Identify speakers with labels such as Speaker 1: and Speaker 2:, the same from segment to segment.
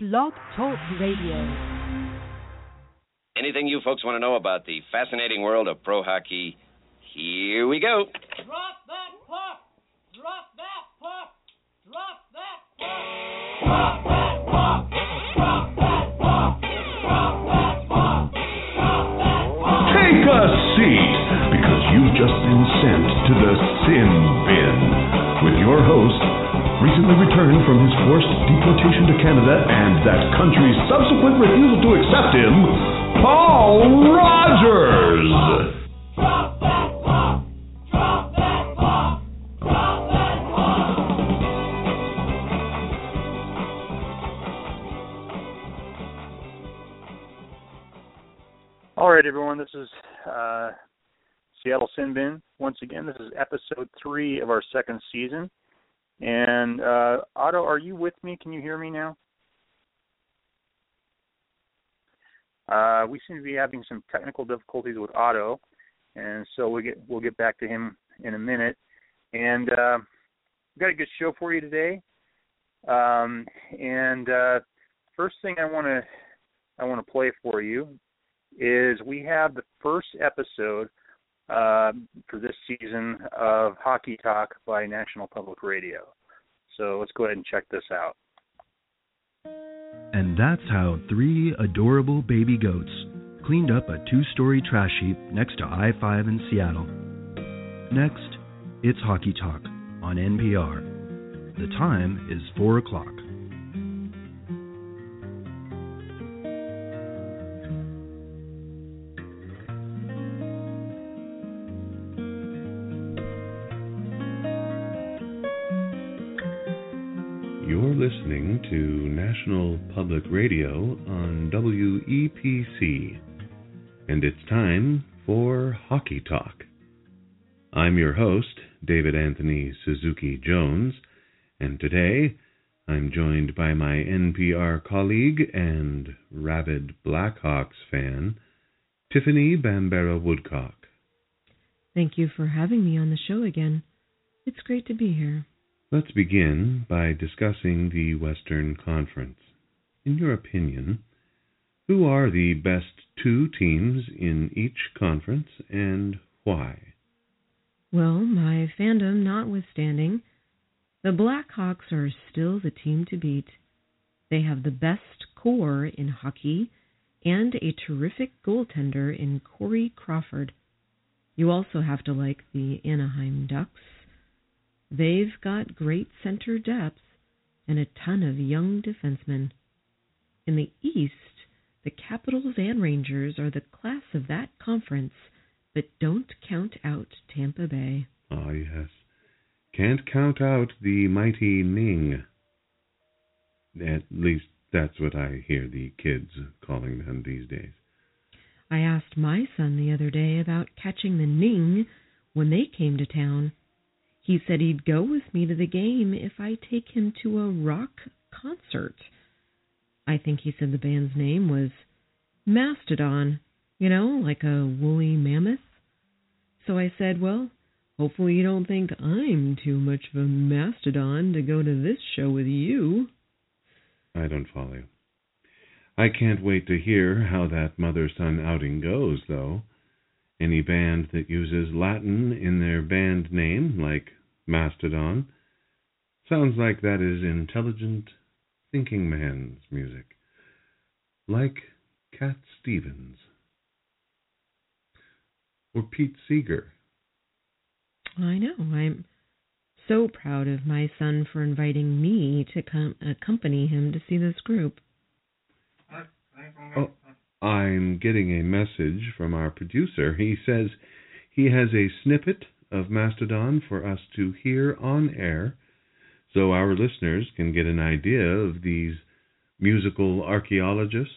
Speaker 1: Blog Talk Radio.
Speaker 2: Anything you folks want to know about the fascinating world of pro hockey? Here we go.
Speaker 3: Drop that puck! Drop that puck! Drop that puck! Drop that puck! Drop that puck! Drop that puck! Drop that puck!
Speaker 4: Take a seat, because you've just been sent to the sin bin with your host, recently returned from his forced deportation to Canada and that country's subsequent refusal to accept him, Paul Rogers.
Speaker 5: All right, everyone. This is uh, Seattle Sin Bin. Once again, this is episode three of our second season. And uh, Otto, are you with me? Can you hear me now? Uh, we seem to be having some technical difficulties with Otto, and so we'll get we'll get back to him in a minute. And uh, we've got a good show for you today. Um, and uh, first thing I want to I want to play for you is we have the first episode uh, for this season of Hockey Talk by National Public Radio. So let's go ahead and check this out.
Speaker 6: And that's how three adorable baby goats cleaned up a two story trash heap next to I 5 in Seattle. Next, it's Hockey Talk on NPR. The time is 4 o'clock.
Speaker 7: National Public Radio on WEPC, and it's time for Hockey Talk. I'm your host, David Anthony Suzuki Jones, and today I'm joined by my NPR colleague and rabid Blackhawks fan, Tiffany Bambera Woodcock.
Speaker 8: Thank you for having me on the show again. It's great to be here.
Speaker 7: Let's begin by discussing the Western Conference. In your opinion, who are the best two teams in each conference and why?
Speaker 8: Well, my fandom notwithstanding, the Blackhawks are still the team to beat. They have the best core in hockey and a terrific goaltender in Corey Crawford. You also have to like the Anaheim Ducks. They've got great center depth and a ton of young defensemen. In the East, the Capitals and Rangers are the class of that conference, but don't count out Tampa Bay.
Speaker 7: Ah, yes. Can't count out the mighty Ning. At least that's what I hear the kids calling them these days.
Speaker 8: I asked my son the other day about catching the Ning when they came to town. He said he'd go with me to the game if I take him to a rock concert. I think he said the band's name was Mastodon, you know, like a woolly mammoth. So I said, well, hopefully you don't think I'm too much of a mastodon to go to this show with you.
Speaker 7: I don't follow you. I can't wait to hear how that mother son outing goes, though. Any band that uses Latin in their band name, like Mastodon, sounds like that is intelligent, thinking man's music. Like Cat Stevens. Or Pete Seeger.
Speaker 8: I know. I'm so proud of my son for inviting me to come accompany him to see this group.
Speaker 7: Oh, I'm getting a message from our producer. He says he has a snippet of Mastodon for us to hear on air so our listeners can get an idea of these musical archaeologists.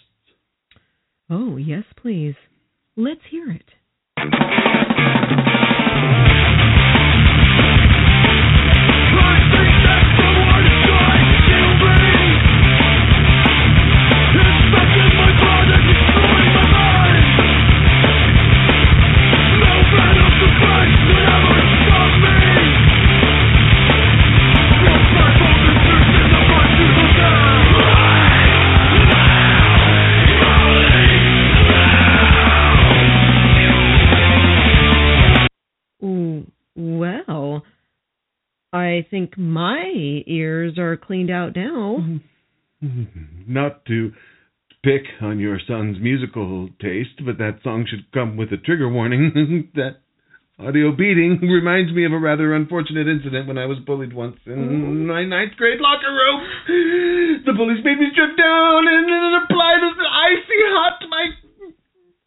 Speaker 8: Oh, yes, please. Let's hear it. I think my ears are cleaned out now. Mm-hmm.
Speaker 7: Not to pick on your son's musical taste, but that song should come with a trigger warning. that audio beating reminds me of a rather unfortunate incident when I was bullied once in oh. my ninth grade locker room. The bullies made me strip down and then applied icy hot to my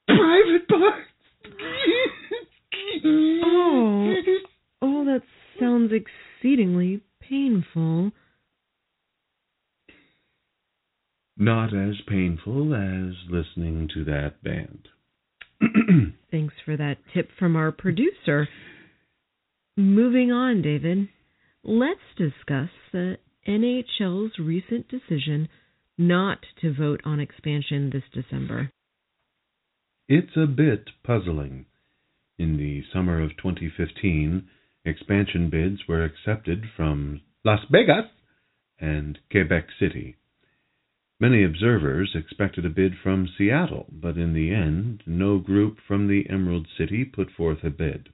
Speaker 7: private parts.
Speaker 8: Oh. Oh, that sounds exceedingly painful.
Speaker 7: Not as painful as listening to that band.
Speaker 8: Thanks for that tip from our producer. Moving on, David. Let's discuss the NHL's recent decision not to vote on expansion this December.
Speaker 7: It's a bit puzzling. In the summer of 2015, expansion bids were accepted from Las Vegas and Quebec City. Many observers expected a bid from Seattle, but in the end, no group from the Emerald City put forth a bid.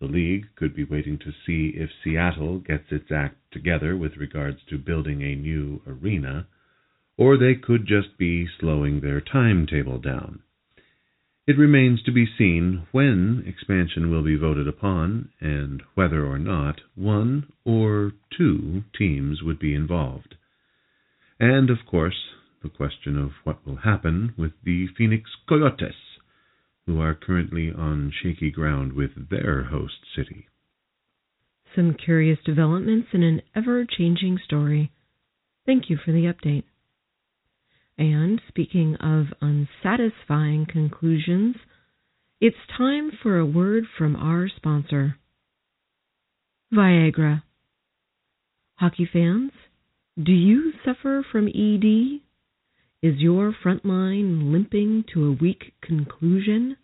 Speaker 7: The League could be waiting to see if Seattle gets its act together with regards to building a new arena, or they could just be slowing their timetable down. It remains to be seen when expansion will be voted upon and whether or not one or two teams would be involved. And, of course, the question of what will happen with the Phoenix Coyotes, who are currently on shaky ground with their host city.
Speaker 8: Some curious developments in an ever changing story. Thank you for the update. And speaking of unsatisfying conclusions, it's time for a word from our sponsor Viagra. Hockey fans, do you suffer from ED? Is your front line limping to a weak conclusion?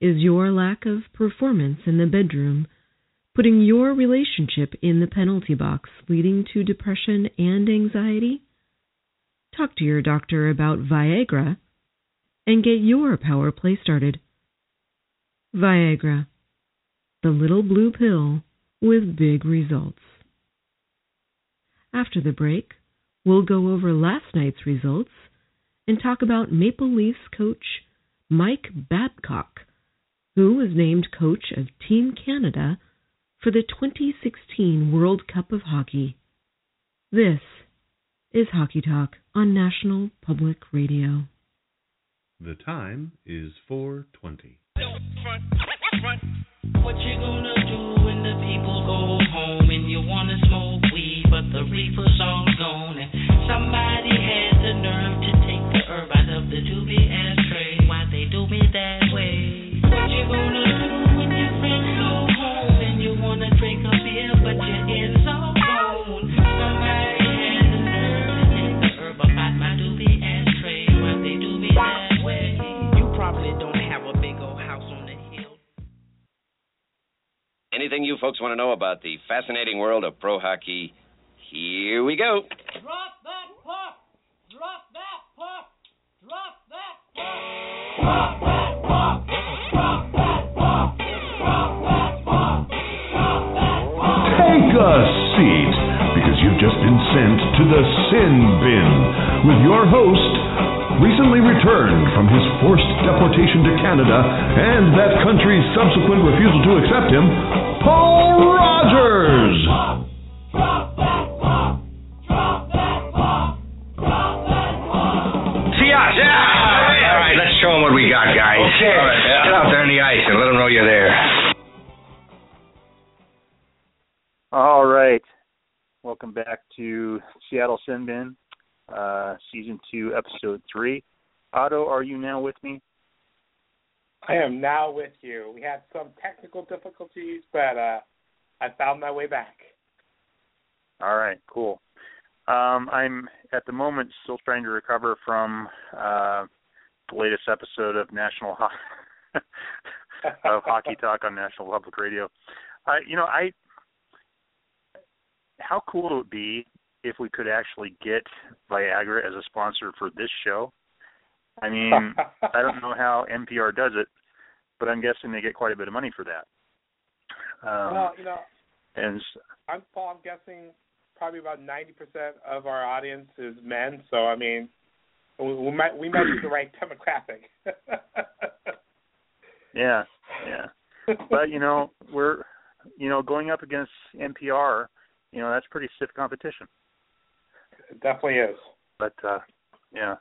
Speaker 8: Is your lack of performance in the bedroom putting your relationship in the penalty box, leading to depression and anxiety? Talk to your doctor about Viagra and get your power play started. Viagra, the little blue pill with big results. After the break, we'll go over last night's results and talk about Maple Leafs coach Mike Babcock, who was named coach of Team Canada for the 2016 World Cup of Hockey. This is Hockey Talk on National Public Radio.
Speaker 7: The time is 4:20.
Speaker 9: What you gonna do when the people go home and you wanna smoke weed, but the reefer's all gone and somebody had the nerve to take the herb out of the doobie ashtray? Why they do me that
Speaker 2: Anything you folks want to know about the fascinating world of pro hockey? Here we go.
Speaker 3: Drop that puck! Drop that puck! Drop that puck! Drop that puck! Drop that puck! Drop that puck! Drop that puck!
Speaker 4: Take a seat, because you've just been sent to the Sin Bin with your host, recently returned from his forced deportation to Canada and that country's subsequent refusal to accept him, Paul Rogers.
Speaker 3: Drop that puck! Drop that puck! Drop that puck!
Speaker 10: See us. Yeah. All right, let's show them what we got, guys.
Speaker 11: Okay.
Speaker 10: All right, get out there on the ice and let them know you're there.
Speaker 5: All right. Welcome back to Seattle Sin Bin, uh, Season 2, Episode 3. Otto, are you now with me?
Speaker 11: I am now with you. We had some technical difficulties, but uh, I found my way back.
Speaker 5: All right, cool. Um, I'm at the moment still trying to recover from uh, the latest episode of National Ho- of Hockey Talk on National Public Radio. Uh, you know, I how cool would it be if we could actually get Viagra as a sponsor for this show? I mean, I don't know how NPR does it, but I'm guessing they get quite a bit of money for that. Um,
Speaker 11: well, you know,
Speaker 5: And
Speaker 11: I'm Paul. I'm guessing probably about ninety percent of our audience is men. So I mean, we, we might we might be the right demographic.
Speaker 5: yeah, yeah. But you know, we're you know going up against NPR. You know, that's pretty stiff competition.
Speaker 11: it definitely is.
Speaker 5: But uh, yeah.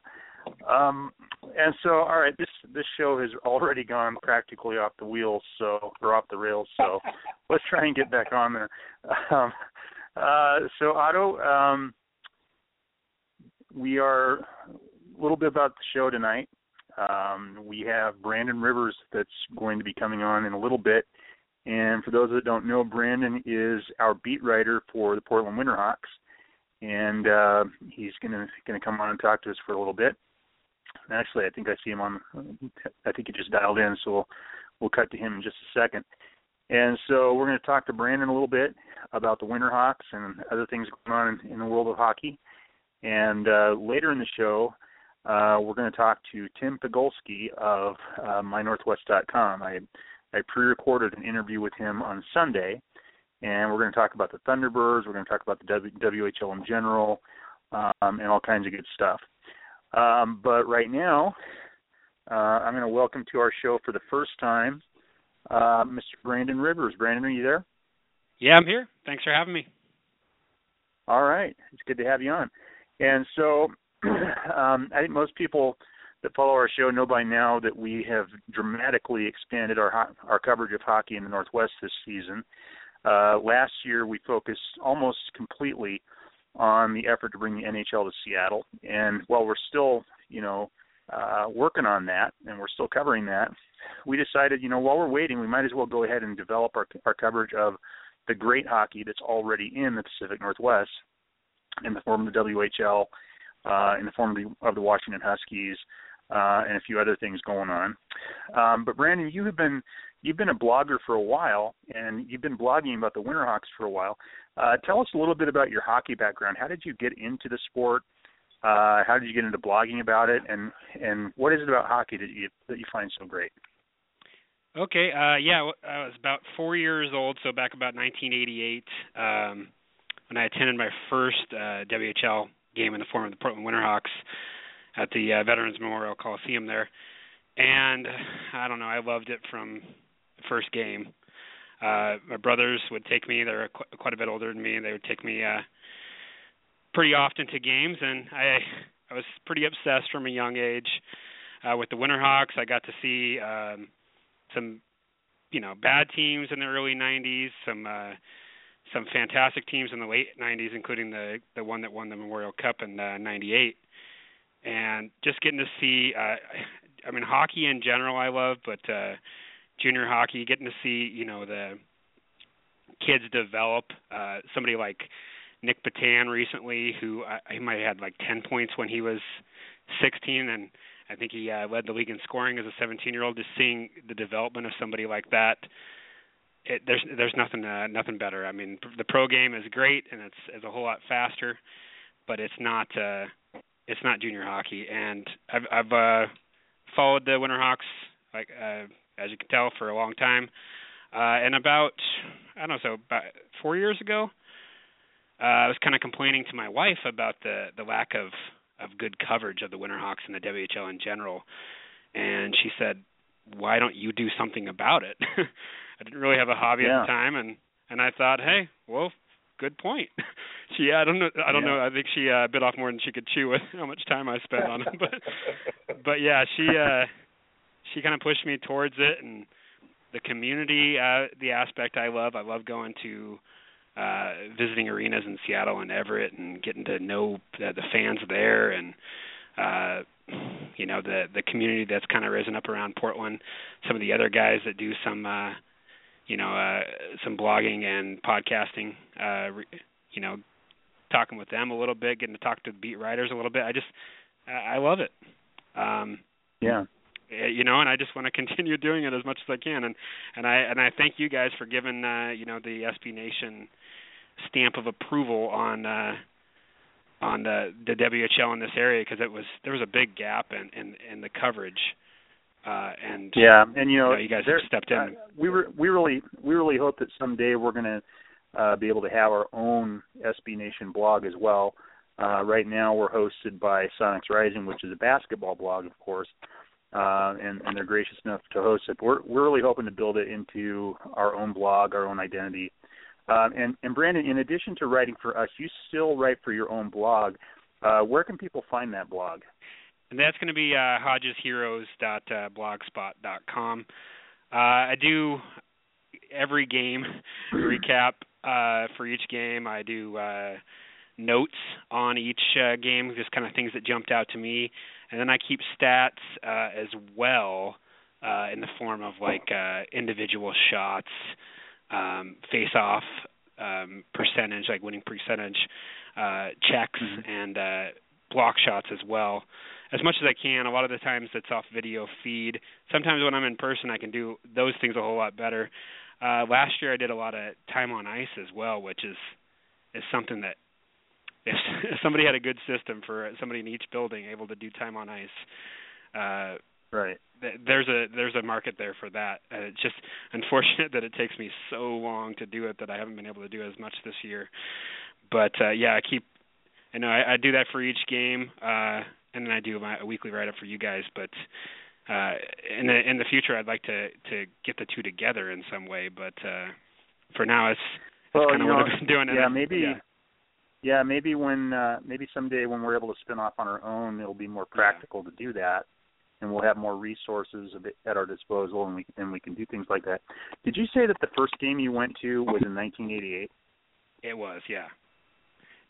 Speaker 5: Um, and so, all right, this this show has already gone practically off the wheels, so or off the rails. So let's try and get back on there. Um, uh, so Otto, um, we are a little bit about the show tonight. Um, we have Brandon Rivers that's going to be coming on in a little bit. And for those that don't know, Brandon is our beat writer for the Portland Winterhawks, and uh, he's gonna gonna come on and talk to us for a little bit. Actually, I think I see him on. I think he just dialed in, so we'll, we'll cut to him in just a second. And so we're going to talk to Brandon a little bit about the Winterhawks and other things going on in, in the world of hockey. And uh, later in the show, uh, we're going to talk to Tim Pigulski of uh, MyNorthwest.com. I I pre-recorded an interview with him on Sunday, and we're going to talk about the Thunderbirds. We're going to talk about the w, WHL in general, um, and all kinds of good stuff. Um, but right now, uh, I'm going to welcome to our show for the first time uh, Mr. Brandon Rivers. Brandon, are you there?
Speaker 12: Yeah, I'm here. Thanks for having me.
Speaker 5: All right, it's good to have you on. And so, um, I think most people that follow our show know by now that we have dramatically expanded our ho- our coverage of hockey in the Northwest this season. Uh, last year, we focused almost completely on the effort to bring the NHL to Seattle, and while we're still, you know, uh, working on that, and we're still covering that, we decided, you know, while we're waiting, we might as well go ahead and develop our our coverage of the great hockey that's already in the Pacific Northwest in the form of the WHL, uh, in the form of the, of the Washington Huskies, uh, and a few other things going on. Um, but Brandon, you have been you've been a blogger for a while, and you've been blogging about the Winterhawks for a while. Uh, tell us a little bit about your hockey background. How did you get into the sport? Uh, how did you get into blogging about it, and and what is it about hockey that you that you find so great?
Speaker 12: Okay, uh, yeah, I was about four years old, so back about 1988, um, when I attended my first uh, WHL game in the form of the Portland Winterhawks at the uh, Veterans Memorial Coliseum there, and I don't know, I loved it from first game. Uh, my brothers would take me; they're qu- quite a bit older than me. And they would take me uh, pretty often to games, and I I was pretty obsessed from a young age uh, with the Winterhawks. I got to see. Um, some you know bad teams in the early 90s, some uh, some fantastic teams in the late 90s, including the the one that won the Memorial Cup in uh, '98, and just getting to see. Uh, I mean, hockey in general I love, but uh, junior hockey, getting to see you know the kids develop. Uh, somebody like Nic Petan recently, who I, he might have had like 10 points when he was 16, and I think he uh, led the league in scoring as a 17 year old. Just seeing the development of somebody like that, it, there's there's nothing uh, nothing better. I mean, the pro game is great and it's is a whole lot faster, but it's not uh, it's not junior hockey. And I've I've uh, followed the Winterhawks like uh, as you can tell for a long time. Uh, and about I don't know, so about four years ago, uh, I was kind of complaining to my wife about the the lack of of good coverage of the Winterhawks and the WHL in general. And she said, "Why don't you do something about it?" I didn't really have a hobby
Speaker 5: Yeah.
Speaker 12: at the time, and and I thought, "Hey, well, good point." she, I don't know, I don't
Speaker 5: Yeah.
Speaker 12: know. I think she uh, bit off more than she could chew with how much time I spent on it, but but yeah, she uh she kind of pushed me towards it, and the community, uh the aspect I love. I love going to uh visiting arenas in Seattle and Everett and getting to know the, the fans there and uh you know the the community that's kind of risen up around Portland some of the other guys that do some uh you know uh some blogging and podcasting uh re- you know talking with them a little bit getting to talk to the beat writers a little bit I just I love it um
Speaker 5: Yeah.
Speaker 12: Uh, you know and i just want to continue doing it as much as i can. And and i and i thank you guys for giving uh you know the sb nation stamp of approval on uh on the the whl in this area because it was there was a big gap in in in the coverage uh and
Speaker 5: Yeah, and you know,
Speaker 12: you guys
Speaker 5: there-
Speaker 12: have stepped in.
Speaker 5: uh, we re- we really we really hope that someday we're going to uh, be able to have our own SB Nation blog as well. Uh, right now, we're hosted by Sonics Rising, which is a basketball blog, of course, uh, and, and they're gracious enough to host it. We're we're really hoping to build it into our own blog, our own identity. Um, and, and Brandon, in addition to writing for us, you still write for your own blog. Uh, where can people find that blog?
Speaker 12: And that's going to be uh, hodgesheroes.blogspot.com. Uh, I do every game recap uh, for each game. I do uh, notes on each uh, game, just kind of things that jumped out to me, and then I keep stats uh, as well uh, in the form of like uh, individual shots, um, face-off um, percentage, like winning percentage, uh, checks,
Speaker 5: Mm-hmm.
Speaker 12: and uh, block shots as well. As much as I can. A lot of the times it's off video feed. Sometimes when I'm in person, I can do those things a whole lot better. Uh, last year I did a lot of time on ice as well, which is is something that if, if somebody had a good system for somebody in each building able to do time on ice, uh,
Speaker 5: right?
Speaker 12: Th- there's a there's a market there for that. Uh, it's just unfortunate that it takes me so long to do it that I haven't been able to do as much this year. But uh, yeah, I keep. I know I, I do that for each game, uh, and then I do my a weekly write up for you guys. But uh, in the in the future, I'd like to to get the two together in some way. But uh, for now, it's,
Speaker 5: Well,
Speaker 12: it's kind of
Speaker 5: you
Speaker 12: what
Speaker 5: know,
Speaker 12: I've been doing.
Speaker 5: yeah,
Speaker 12: it's-
Speaker 5: maybe.
Speaker 12: Yeah.
Speaker 5: Yeah, maybe when uh, maybe someday when we're able to spin off on our own, it'll be more practical to do that, and we'll have more resources at our disposal, and we and we can do things like that. Did you say that the first game you went to was in 1988?
Speaker 12: It was, yeah.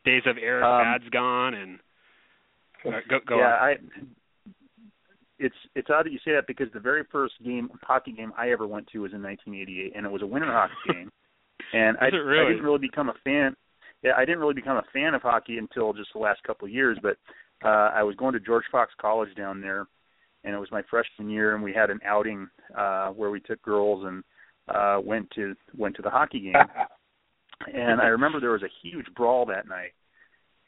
Speaker 12: Days of Eric
Speaker 5: Um,
Speaker 12: gone, and uh, go go
Speaker 5: yeah,
Speaker 12: on.
Speaker 5: I. It's it's odd that you say that because the very first game hockey game I ever went to was in 1988, and it was a winter hockey game, and I,
Speaker 12: really?
Speaker 5: I didn't really become a fan. Yeah, I didn't really become a fan of hockey until just the last couple of years. But uh, I was going to George Fox College down there, and it was my freshman year, and we had an outing uh, where we took girls and uh, went to went to the hockey game. and I remember there was a huge brawl that night,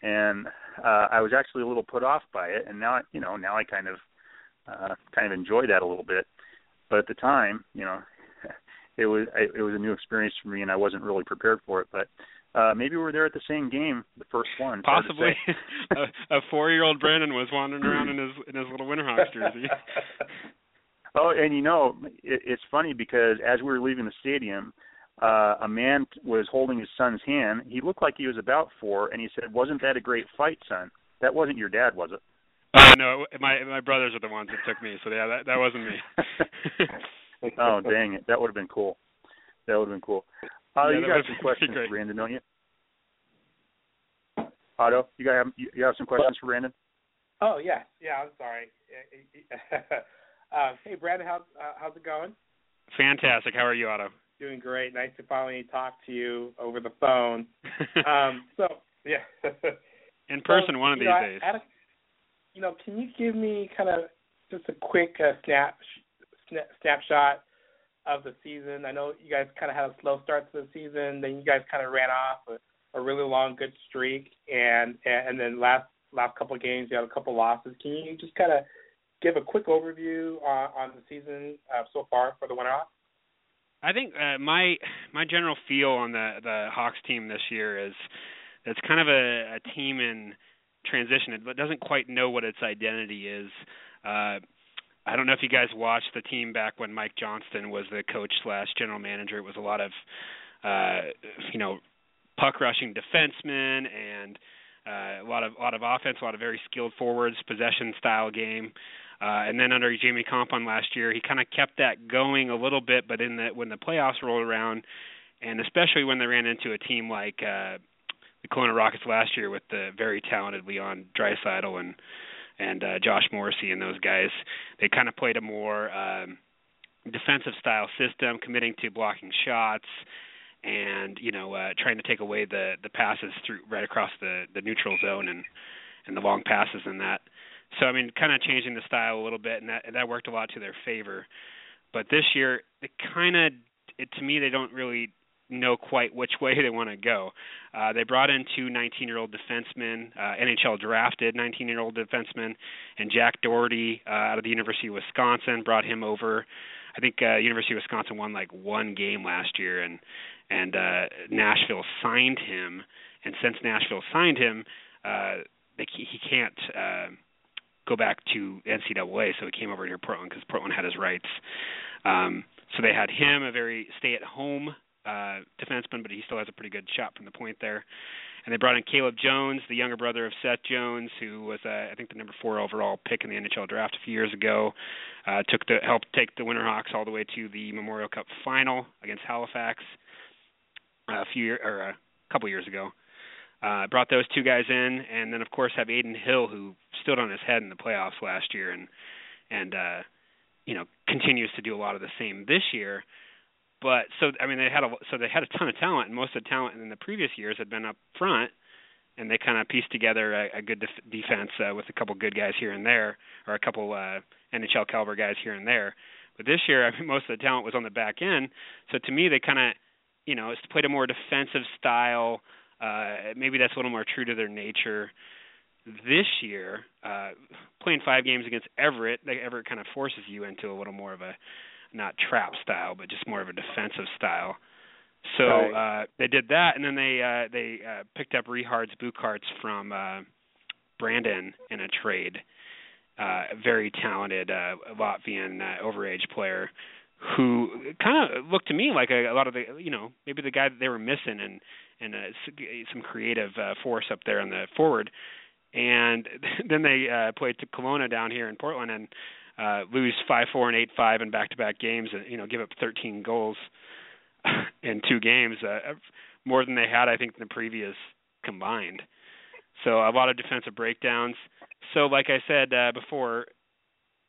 Speaker 5: and uh, I was actually a little put off by it. And now, I- you know, now I kind of uh, kind of enjoy that a little bit. But at the time, you know, it was it was a new experience for me, and I wasn't really prepared for it. But uh, maybe we were there at the same game, the first one. It's hard to
Speaker 12: Possibly, a, a four-year-old Brandon was wandering around in his in his little Winterhawks jersey.
Speaker 5: Oh, and you know, it, it's funny because as we were leaving the stadium, uh, a man was holding his son's hand. He looked like he was about four, and he said, "Wasn't that a great fight, son? That wasn't your dad, was it?"
Speaker 12: Oh no, my my brothers are the ones that took me, so yeah, that that wasn't me.
Speaker 5: oh, dang it! That would have been cool. That would have been cool. Otto,
Speaker 12: Yeah,
Speaker 5: you
Speaker 12: that
Speaker 5: got some questions
Speaker 12: great.
Speaker 5: for Brandon, don't you? Otto, you got you you have some questions for Brandon?
Speaker 11: Oh yeah, yeah. I'm sorry. uh, hey, Brandon, how's uh, how's it going?
Speaker 12: Fantastic. How are you, Otto?
Speaker 11: Doing great. Nice to finally talk to you over the phone. um, so yeah.
Speaker 12: In person
Speaker 11: So,
Speaker 12: one of these
Speaker 11: know,
Speaker 12: days.
Speaker 11: had a- you know, can you give me kind of just a quick uh, snap, snap snapshot of the season? I know you guys kind of had a slow start to the season, then you guys kind of ran off a, a really long good streak, and and then last last couple of games you had a couple losses. Can you just kind of give a quick overview on, on the season uh, so far for the Winterhawks?
Speaker 12: I think uh, my my general feel on the the Hawks team this year is it's kind of a, a team in transition. It doesn't quite know what its identity is. Uh, I don't know if you guys watched the team back when Mike Johnston was the coach slash general manager. It was a lot of uh, you know puck rushing defensemen and uh, a lot of a lot of offense, a lot of very skilled forwards, possession style game. Uh, and then under Jamie Kompon last year, he kind of kept that going a little bit. But in the when the playoffs rolled around, and especially when they ran into a team like uh, the Kelowna Rockets last year with the very talented Leon Draisaitl and and uh, Josh Morrissey and those guys, they kind of played a more um, defensive style system, committing to blocking shots and you know uh, trying to take away the the passes through right across the the neutral zone and and the long passes and that. So I mean, kind of changing the style a little bit, and that that worked a lot to their favor. But this year, it kind of, it, to me, they don't really know quite which way they want to go. Uh, they brought in two 19-year-old defensemen, uh, NHL drafted 19-year-old defensemen, and Jack Dougherty uh, out of the University of Wisconsin brought him over. I think uh, University of Wisconsin won like one game last year, and and uh, Nashville signed him. And since Nashville signed him, uh, they, he can't uh, go back to NCAA, so he came over here to Portland because Portland had his rights. Um, so they had him, a very stay-at-home uh, defenseman, but he still has a pretty good shot from the point there. And they brought in Caleb Jones, the younger brother of Seth Jones, who was, uh, I think, the number four overall pick in the NHL draft a few years ago. Uh, took the helped take the Winterhawks all the way to the Memorial Cup final against Halifax uh, a few year, or a couple years ago. Uh, brought those two guys in, and then of course have Adin Hill, who stood on his head in the playoffs last year, and and uh, you know continues to do a lot of the same this year. But so I mean they had a so they had a ton of talent, and most of the talent in the previous years had been up front, and they kind of pieced together a, a good def- defense uh, with a couple good guys here and there, or a couple uh, NHL caliber guys here and there. But this year, I mean, most of the talent was on the back end. So to me, they kind of, you know, played a more defensive style. Uh, maybe that's a little more true to their nature. This year, uh, playing five games against Everett, like Everett kind of forces you into a little more of a not trap style, but just more of a defensive style. So
Speaker 11: Right.
Speaker 12: uh, they did that, and then they uh, they uh, picked up Rihards Bukarts from uh, Brandon in a trade. Uh, a very talented uh, Latvian uh, overage player who kind of looked to me like a, a lot of the you know maybe the guy that they were missing and and uh, s- some creative uh, force up there on the forward. And then they uh, played to Kelowna down here in Portland and uh, lose five four and eight five in back to back games and you know give up 13 goals in two games, uh, more than they had I think in the previous combined. So a lot of defensive breakdowns. So like I said uh, before,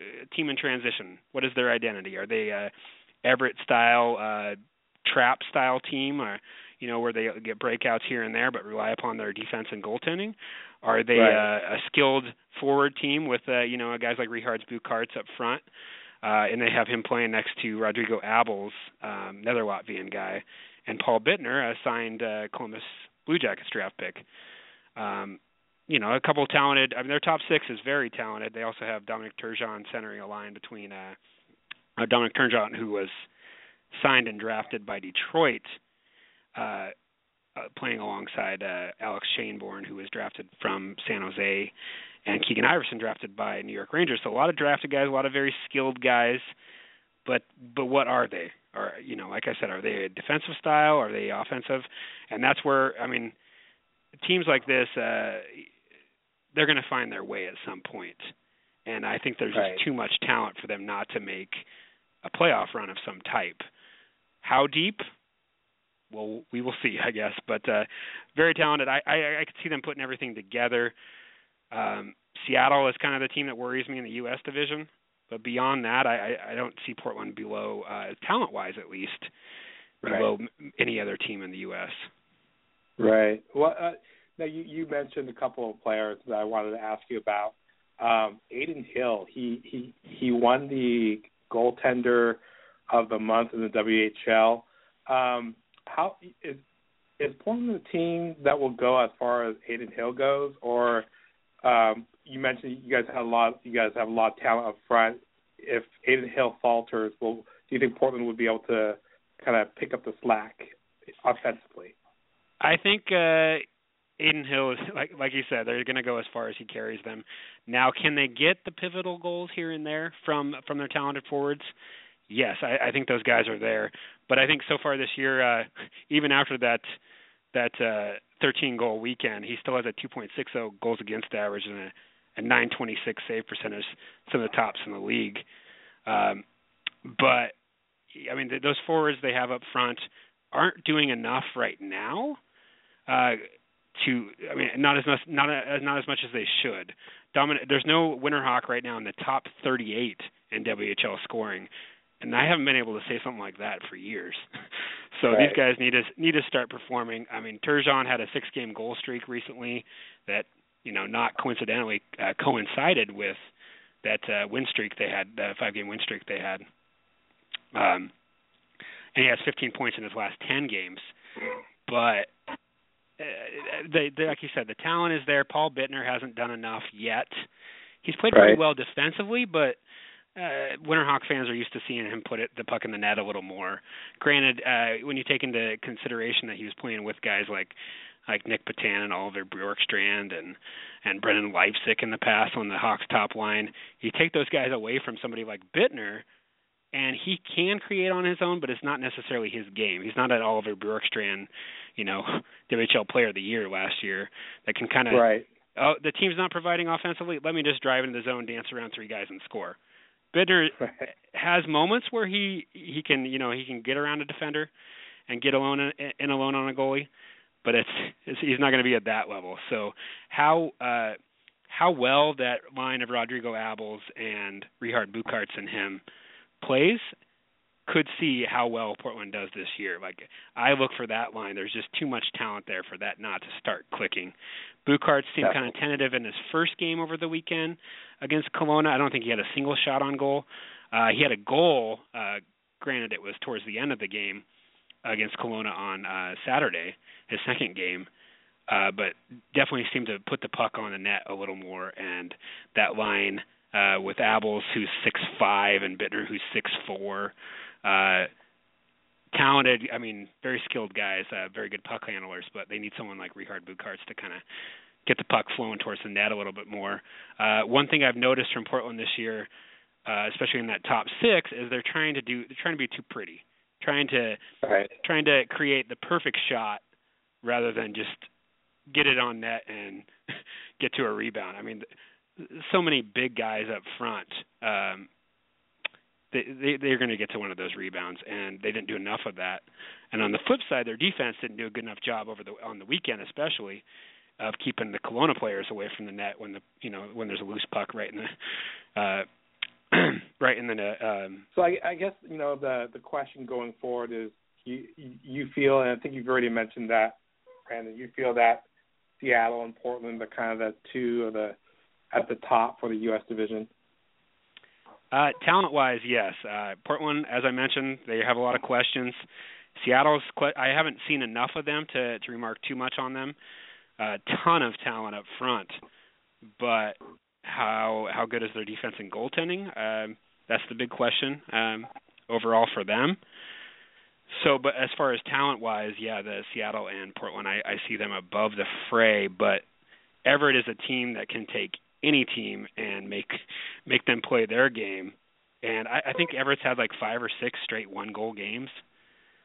Speaker 12: uh, team in transition. What is their identity? Are they uh, Everett style uh, trap style team, or you know where they get breakouts here and there, but rely upon their defense and goaltending? Are they
Speaker 11: Right.
Speaker 12: uh, a skilled forward team with uh, you know guys like Richards Bukarts up front, uh, and they have him playing next to Rodrigo Abols, um, another Latvian guy, and Paul Bittner, a signed uh, Columbus Blue Jackets draft pick. Um, you know, a couple of talented. I mean, their top six is very talented. They also have Dominic Turgeon centering a line between uh, uh, Dominic Turgeon, who was signed and drafted by Detroit, uh, uh, playing alongside uh, Alex Schoenborn, who was drafted from San Jose, and Keegan Iverson, drafted by New York Rangers. So a lot of drafted guys, a lot of very skilled guys. But but what are they? Or you know, like I said, are they a defensive style? Are they offensive? And that's where I mean, teams like this, uh, they're going to find their way at some point. And I think there's
Speaker 11: Right.
Speaker 12: just too much talent for them not to make a playoff run of some type. How deep? Well, we will see, I guess. But uh, very talented. I, I I could see them putting everything together. Um, Seattle is kind of the team that worries me in the U.S. division. But beyond that, I, I don't see Portland below uh, talent-wise, at least, below any other team in the U.S.
Speaker 11: Right. Well, uh, now you you mentioned a couple of players that I wanted to ask you about. Um, Adin Hill, he he he won the goaltender of the month in the WHL. Um, how is is Portland the team that will go as far as Adin Hill goes, or um, you mentioned you guys have a lot you guys have a lot of talent up front. If Adin Hill falters, will do you think Portland would be able to kind of pick up the slack offensively?
Speaker 12: I think uh Adin Hill is like like you said, they're going to go as far as he carries them. Now, can they get the pivotal goals here and there from from their talented forwards? Yes, I, I think those guys are there. But I think so far this year, uh even after that that uh 13 goal weekend, he still has a 2.60 goals against average and a, a 926 save percentage, some of the tops in the league. Um but I mean, th- those forwards they have up front aren't doing enough right now uh, to I mean not as much not as not as much as they should. Domin- there's no Winterhawk right now in the top 38 in WHL scoring, and I haven't been able to say something like that for years. so
Speaker 11: Right.
Speaker 12: these guys need to need to start performing. I mean, Turgeon had a six-game goal streak recently that you know not coincidentally uh, coincided with that uh, win streak they had, the five-game win streak they had. Um, and he has 15 points in his last 10 games. But uh, they, they, like you said, the talent is there. Paul Bittner hasn't done enough yet. He's played pretty well defensively, but uh, Winterhawk fans are used to seeing him put it, the puck in the net a little more. Granted, uh, when you take into consideration that he was playing with guys like like Nic Petan and Oliver Bjorkstrand and and Brendan Leipsic in the past on the Hawks top line, you take those guys away from somebody like Bittner, and he can create on his own, but it's not necessarily his game. He's not an Oliver Bjorkstrand, you know, WHL Player of the Year last year that can kind of
Speaker 11: right.
Speaker 12: Oh, the team's not providing offensively. Let me just drive into the zone, dance around three guys, and score. Bittner has moments where he he can you know he can get around a defender and get alone in, in alone on a goalie, but it's, it's he's not going to be at that level. So how uh, how well that line of Rodrigo Abols and Richard Bukarts and him plays could see how well Portland does this year. Like I look for that line. There's just too much talent there for that not to start clicking. Bukarts seemed kind of tentative in his first game over the weekend against Kelowna. I don't think he had a single shot on goal. Uh, he had a goal. Uh, granted, it was towards the end of the game against Kelowna on uh, Saturday, his second game. Uh, but definitely seemed to put the puck on the net a little more, and that line uh, with Abols, who's six five, and Bittner, who's six four, uh, talented. I mean, very skilled guys, uh, very good puck handlers, but they need someone like Richard Bukarts to kind of get the puck flowing towards the net a little bit more. Uh, one thing I've noticed from Portland this year, uh, especially in that top six, is they're trying to do they're trying to be too pretty, trying to
Speaker 11: Right.
Speaker 12: trying to create the perfect shot rather than just get it on net and get to a rebound. I mean, so many big guys up front. Um, they, they they're going to get to one of those rebounds, and they didn't do enough of that. And on the flip side, their defense didn't do a good enough job over the on the weekend, especially of keeping the Kelowna players away from the net when the you know when there's a loose puck right in the uh, right in the net. Um,
Speaker 11: So I, I guess you know the the question going forward is you you feel, and I think you've already mentioned that, Brandon. You feel that Seattle and Portland are kind of the two of the at the top for the U.S. division.
Speaker 12: Uh, talent wise, yes. Uh, Portland, as I mentioned, they have a lot of questions. Seattle's, que- I haven't seen enough of them to to remark too much on them. A uh, ton of talent up front, but how how good is their defense and goaltending? Um, that's the big question um, overall for them. So, but as far as talent wise, yeah, the Seattle and Portland, I, I see them above the fray. But Everett is a team that can take any team and make make them play their game. And I, I think Everett's had like five or six straight one goal games.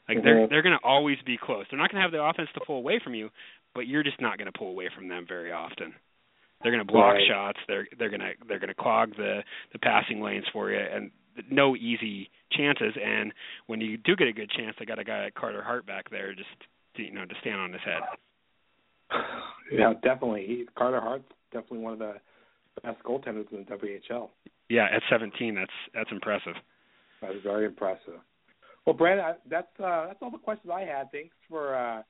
Speaker 12: Like they're
Speaker 11: Mhm.
Speaker 12: they're going to always be close. They're not going to have the offense to pull away from you, but you're just not going to pull away from them very often. They're going to block
Speaker 11: Right.
Speaker 12: shots. They're they're going to they're going to clog the the passing lanes for you, and no easy chances. And when you do get a good chance, they got a guy like Carter Hart back there just to, you know to stand on his head.
Speaker 11: Yeah, definitely. He, Carter Hart's definitely one of the best goaltenders in the WHL.
Speaker 12: Yeah, at 17, that's that's impressive.
Speaker 11: That is very impressive. Well, Brandon, that's uh, that's all the questions I had. Thanks for uh,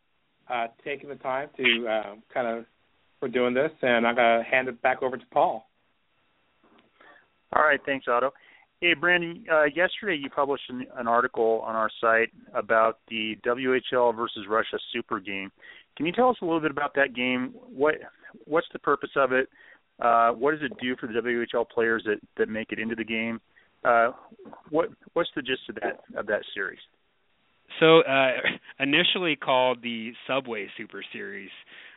Speaker 11: uh, taking the time to uh, kind of for doing this, and I'm gonna hand it back over to Paul.
Speaker 5: All right, thanks, Otto. Hey, Brandon. Uh, yesterday you published an, an article on our site about the WHL versus Russia Super Game. Can you tell us a little bit about that game? What what's the purpose of it? Uh, what does it do for the WHL players that, that make it into the game? Uh, what what's the gist of that of that series?
Speaker 12: So uh, initially called the Subway Super Series,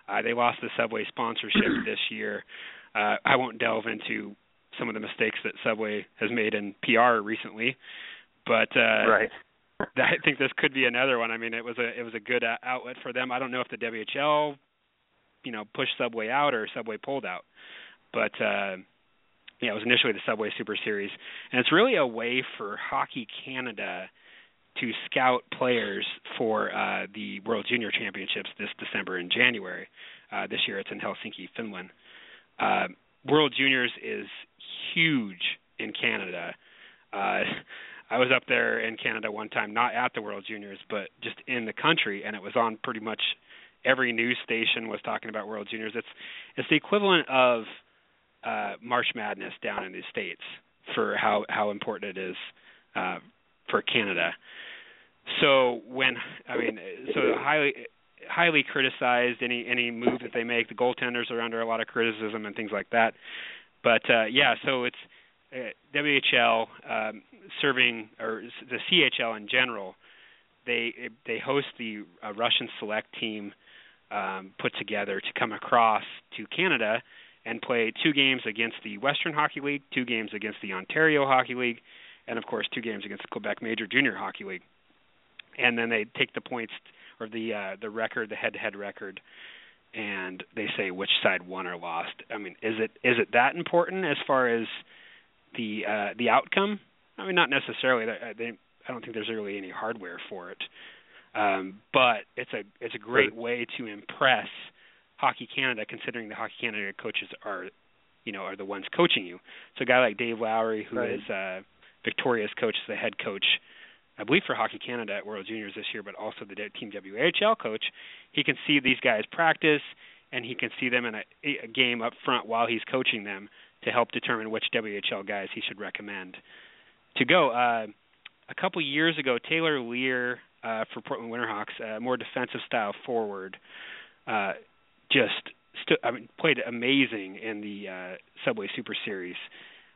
Speaker 12: uh, they lost the Subway sponsorship this year. Uh, I won't delve into some of the mistakes that Subway has made in PR recently, but uh,
Speaker 5: right.
Speaker 12: I think this could be another one. I mean, it was a it was a good uh, outlet for them. I don't know if the WHL, you know, pushed Subway out or Subway pulled out, but uh, yeah, it was initially the Subway Super Series, and it's really a way for Hockey Canada to scout players for uh, the World Junior Championships this December and January. Uh, this year, it's in Helsinki, Finland. Uh, World Juniors is huge in Canada. Uh, I was up there in Canada one time, not at the World Juniors, but just in the country, and it was on pretty much every news station was talking about World Juniors. It's it's the equivalent of uh, March Madness down in the states for how how important it is uh, for Canada. So when I mean, so highly highly criticized any any move that they make. The goaltenders are under a lot of criticism and things like that. But uh, yeah, so it's uh, WHL um, serving or the CHL in general, they they host the uh, Russian select team um, put together to come across to Canada and play two games against the Western Hockey League, two games against the Ontario Hockey League, and of course two games against the Quebec Major Junior Hockey League. And then they take the points or the uh, the record, the head-to-head record, and they say which side won or lost. I mean, is it is it that important as far as the uh, the outcome? I mean, not necessarily. They, I don't think there's really any hardware for it, um, but it's a it's a great way to impress Hockey Canada, considering the Hockey Canada coaches are, you know, are the ones coaching you. So a guy like Dave Lowry, who
Speaker 5: Right.
Speaker 12: is uh, Victoria's coach, the head coach, I believe for Hockey Canada at World Juniors this year, but also the Team WHL coach, he can see these guys practice and he can see them in a, a game up front while he's coaching them to help determine which WHL guys he should recommend to go. Uh, a couple years ago, Taylor Leier uh, for Portland Winterhawks, a more defensive style forward, uh, just stu- I mean, played amazing in the uh, Subway Super Series.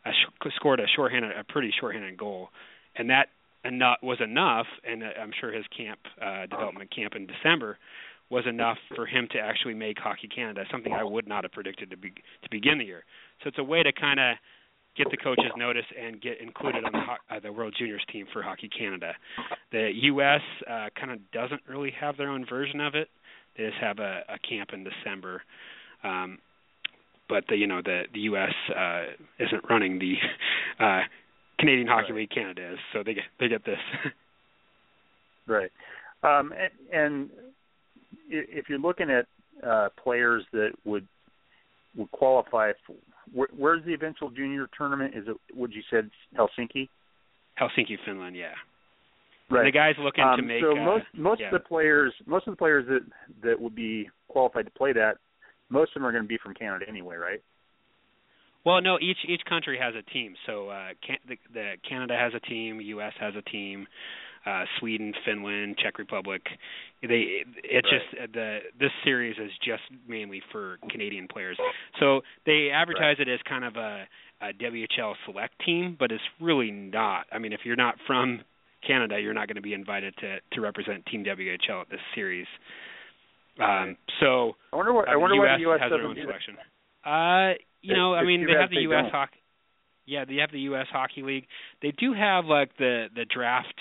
Speaker 12: Uh, sh- scored a shorthanded, a pretty shorthanded goal, and that enough was enough. And uh, I'm sure his camp, uh, development camp in December, was enough for him to actually make Hockey Canada something I would not have predicted to be to begin the year. So it's a way to kind of get the coaches notice and get included on the uh, the World Juniors team for Hockey Canada. The U.S. Uh, kind of doesn't really have their own version of it. They just have a, a camp in December. Um, but the you know the the U.S. Uh, isn't running the uh, Canadian Hockey League Canada is, so they get they get this.
Speaker 5: Right. Um, and, and if you're looking at uh, players that would would qualify, for, where, where's the eventual junior tournament? Is it? Would you said Helsinki?
Speaker 12: Helsinki, Finland, yeah.
Speaker 5: Right.
Speaker 12: The guys looking
Speaker 5: um,
Speaker 12: to make
Speaker 5: so
Speaker 12: uh,
Speaker 5: most most
Speaker 12: yeah.
Speaker 5: of the players most of the players that that would be qualified to play that most of them are going to be from Canada anyway, right?
Speaker 12: Well, no, each each country has a team. So uh, can, the, the Canada has a team, U.S. has a team, uh, Sweden, Finland, Czech Republic. They it's
Speaker 5: Right.
Speaker 12: just uh, the this series is just mainly for Canadian players. So they advertise it as kind of a, a WHL select team, but it's really not. I mean, if you're not from Canada, you're not going to be invited to to represent Team WHL at this series. Um, so
Speaker 5: I wonder what I wonder
Speaker 12: the
Speaker 5: why
Speaker 12: US
Speaker 5: the U.S.
Speaker 12: has their own selection. Uh, you know, I mean, they have the U.S. hockey. Yeah, they have the U.S. Hockey League. They do have like the the draft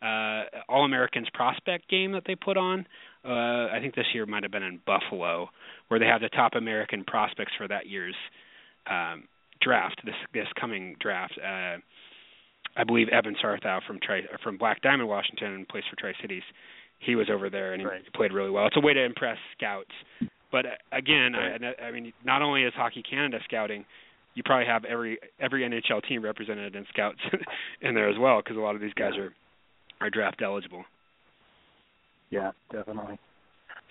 Speaker 12: uh All Americans prospect game that they put on. Uh I think this year might have been in Buffalo, where they have the top American prospects for that year's um draft. This this coming draft. Uh I believe Evan Sarthou from Tri from Black Diamond, Washington, and plays for Tri Cities. He was over there and he
Speaker 5: Right.
Speaker 12: played really well. It's a way to impress scouts. But uh, again,
Speaker 5: Right.
Speaker 12: I, I mean, not only is Hockey Canada scouting, you probably have every every NHL team represented in scouts in there as well, because a lot of these guys are are draft eligible.
Speaker 5: Yeah, definitely.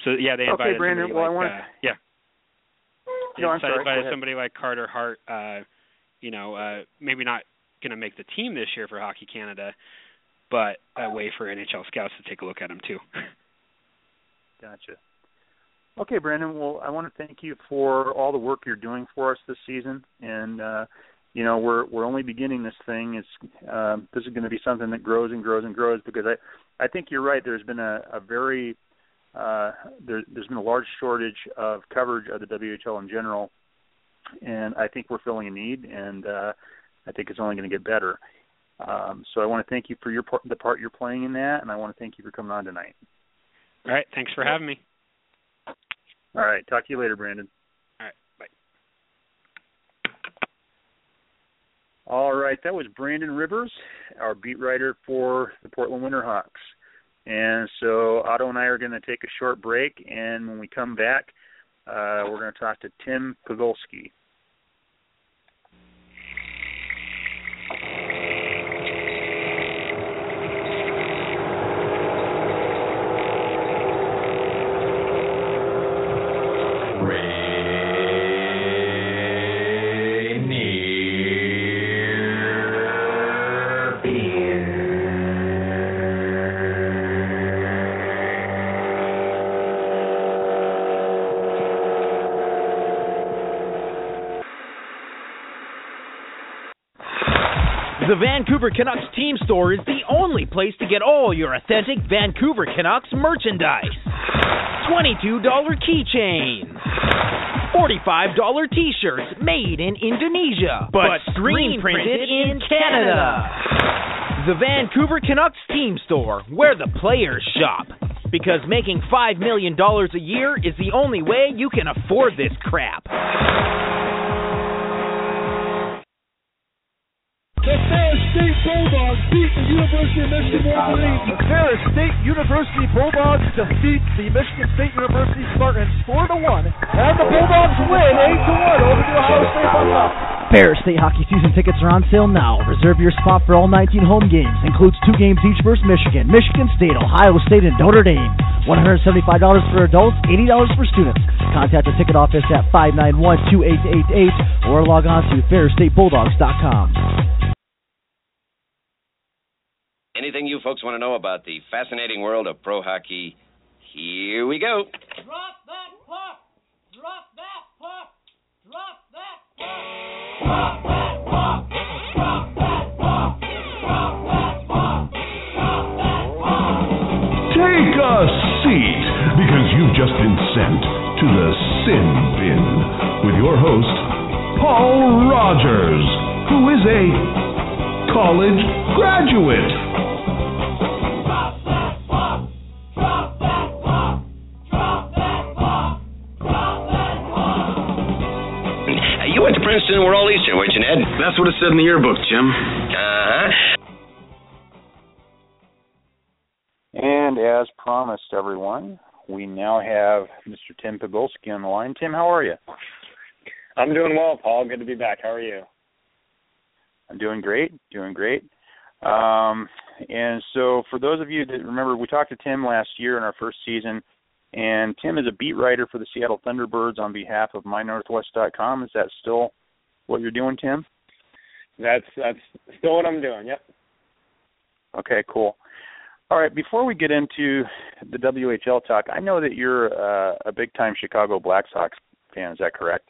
Speaker 12: So yeah, they
Speaker 5: Okay,
Speaker 12: invited
Speaker 5: Brandon,
Speaker 12: somebody
Speaker 5: well, I
Speaker 12: like
Speaker 5: wanna-
Speaker 12: uh, yeah. They
Speaker 5: No, I'm
Speaker 12: invited
Speaker 5: sorry, ahead.
Speaker 12: somebody like Carter Hart. Uh, you know, uh, maybe not going to make the team this year for Hockey Canada, but a way for NHL scouts to take a look at him too.
Speaker 5: Gotcha. Okay, Brandon. Well, I want to thank you for all the work you're doing for us this season, and uh, you know we're we're only beginning this thing. It's um, this is going to be something that grows and grows and grows because I I think you're right. There's been a, a very uh, there, there's been a large shortage of coverage of the WHL in general, and I think we're filling a need, and uh, I think it's only going to get better. Um, so I want to thank you for your part, the part you're playing in that, and I want to thank you for coming on tonight.
Speaker 12: All right, thanks for having me.
Speaker 5: All right, talk to you later, Brandon.
Speaker 12: All right, bye.
Speaker 5: All right, that was Brandon Rivers, our beat writer for the Portland Winterhawks. And so Otto and I are going to take a short break, and when we come back, uh, we're going to talk to Tim
Speaker 13: Pigulski. Vancouver Canucks team store is the only place to get all your authentic Vancouver Canucks merchandise. $22 keychains. $45 t-shirts made in Indonesia, but, screen printed in Canada. The Vancouver Canucks team store, where the players shop. Because making $5 million a year is the only way you can afford this crap.
Speaker 14: The Michigan Wolverines.
Speaker 15: Ferris State University Bulldogs defeat the Michigan State University Spartans 4 to 1, and the Bulldogs win 8 to 1 over the Ohio State Buckeyes.
Speaker 16: Ferris State hockey season tickets are on sale now. Reserve your spot for all 19 home games. Includes two games each versus Michigan, Michigan State, Ohio State, and Notre Dame. $175 for adults, $80 for students. Contact the ticket office at 591-2888 or log on to ferrisstatebulldogs.com.
Speaker 2: Anything you folks want to know about the fascinating world of pro hockey? Here we go.
Speaker 3: Drop that puck! Drop that puck! Drop that puck! Drop that puck! Drop that puck! Drop that puck! Drop that puck!
Speaker 4: Take a seat, because you've just been sent to the Sin Bin with your host, Paul Rogers, who is a college graduate.
Speaker 10: You went to Princeton World Eastern, weren't you, Ned?
Speaker 17: That's what it said in the yearbook, Jim.
Speaker 10: Uh-huh.
Speaker 5: And as promised, everyone, we now have Mr. Tim Pigulski on the line. Tim, how are you?
Speaker 18: I'm doing well, Paul. Good to be back. How are you?
Speaker 5: I'm doing great, doing great. Um, and so, for those of you that remember, we talked to Tim last year in our first season, and Tim is a beat writer for the Seattle Thunderbirds on behalf of MyNorthwest.com. Is that still what you're doing, Tim?
Speaker 18: That's that's still what I'm doing. Yep.
Speaker 5: Okay, cool. All right, before we get into the WHL talk, I know that you're uh, a big time Chicago Blackhawks fan. Is that correct?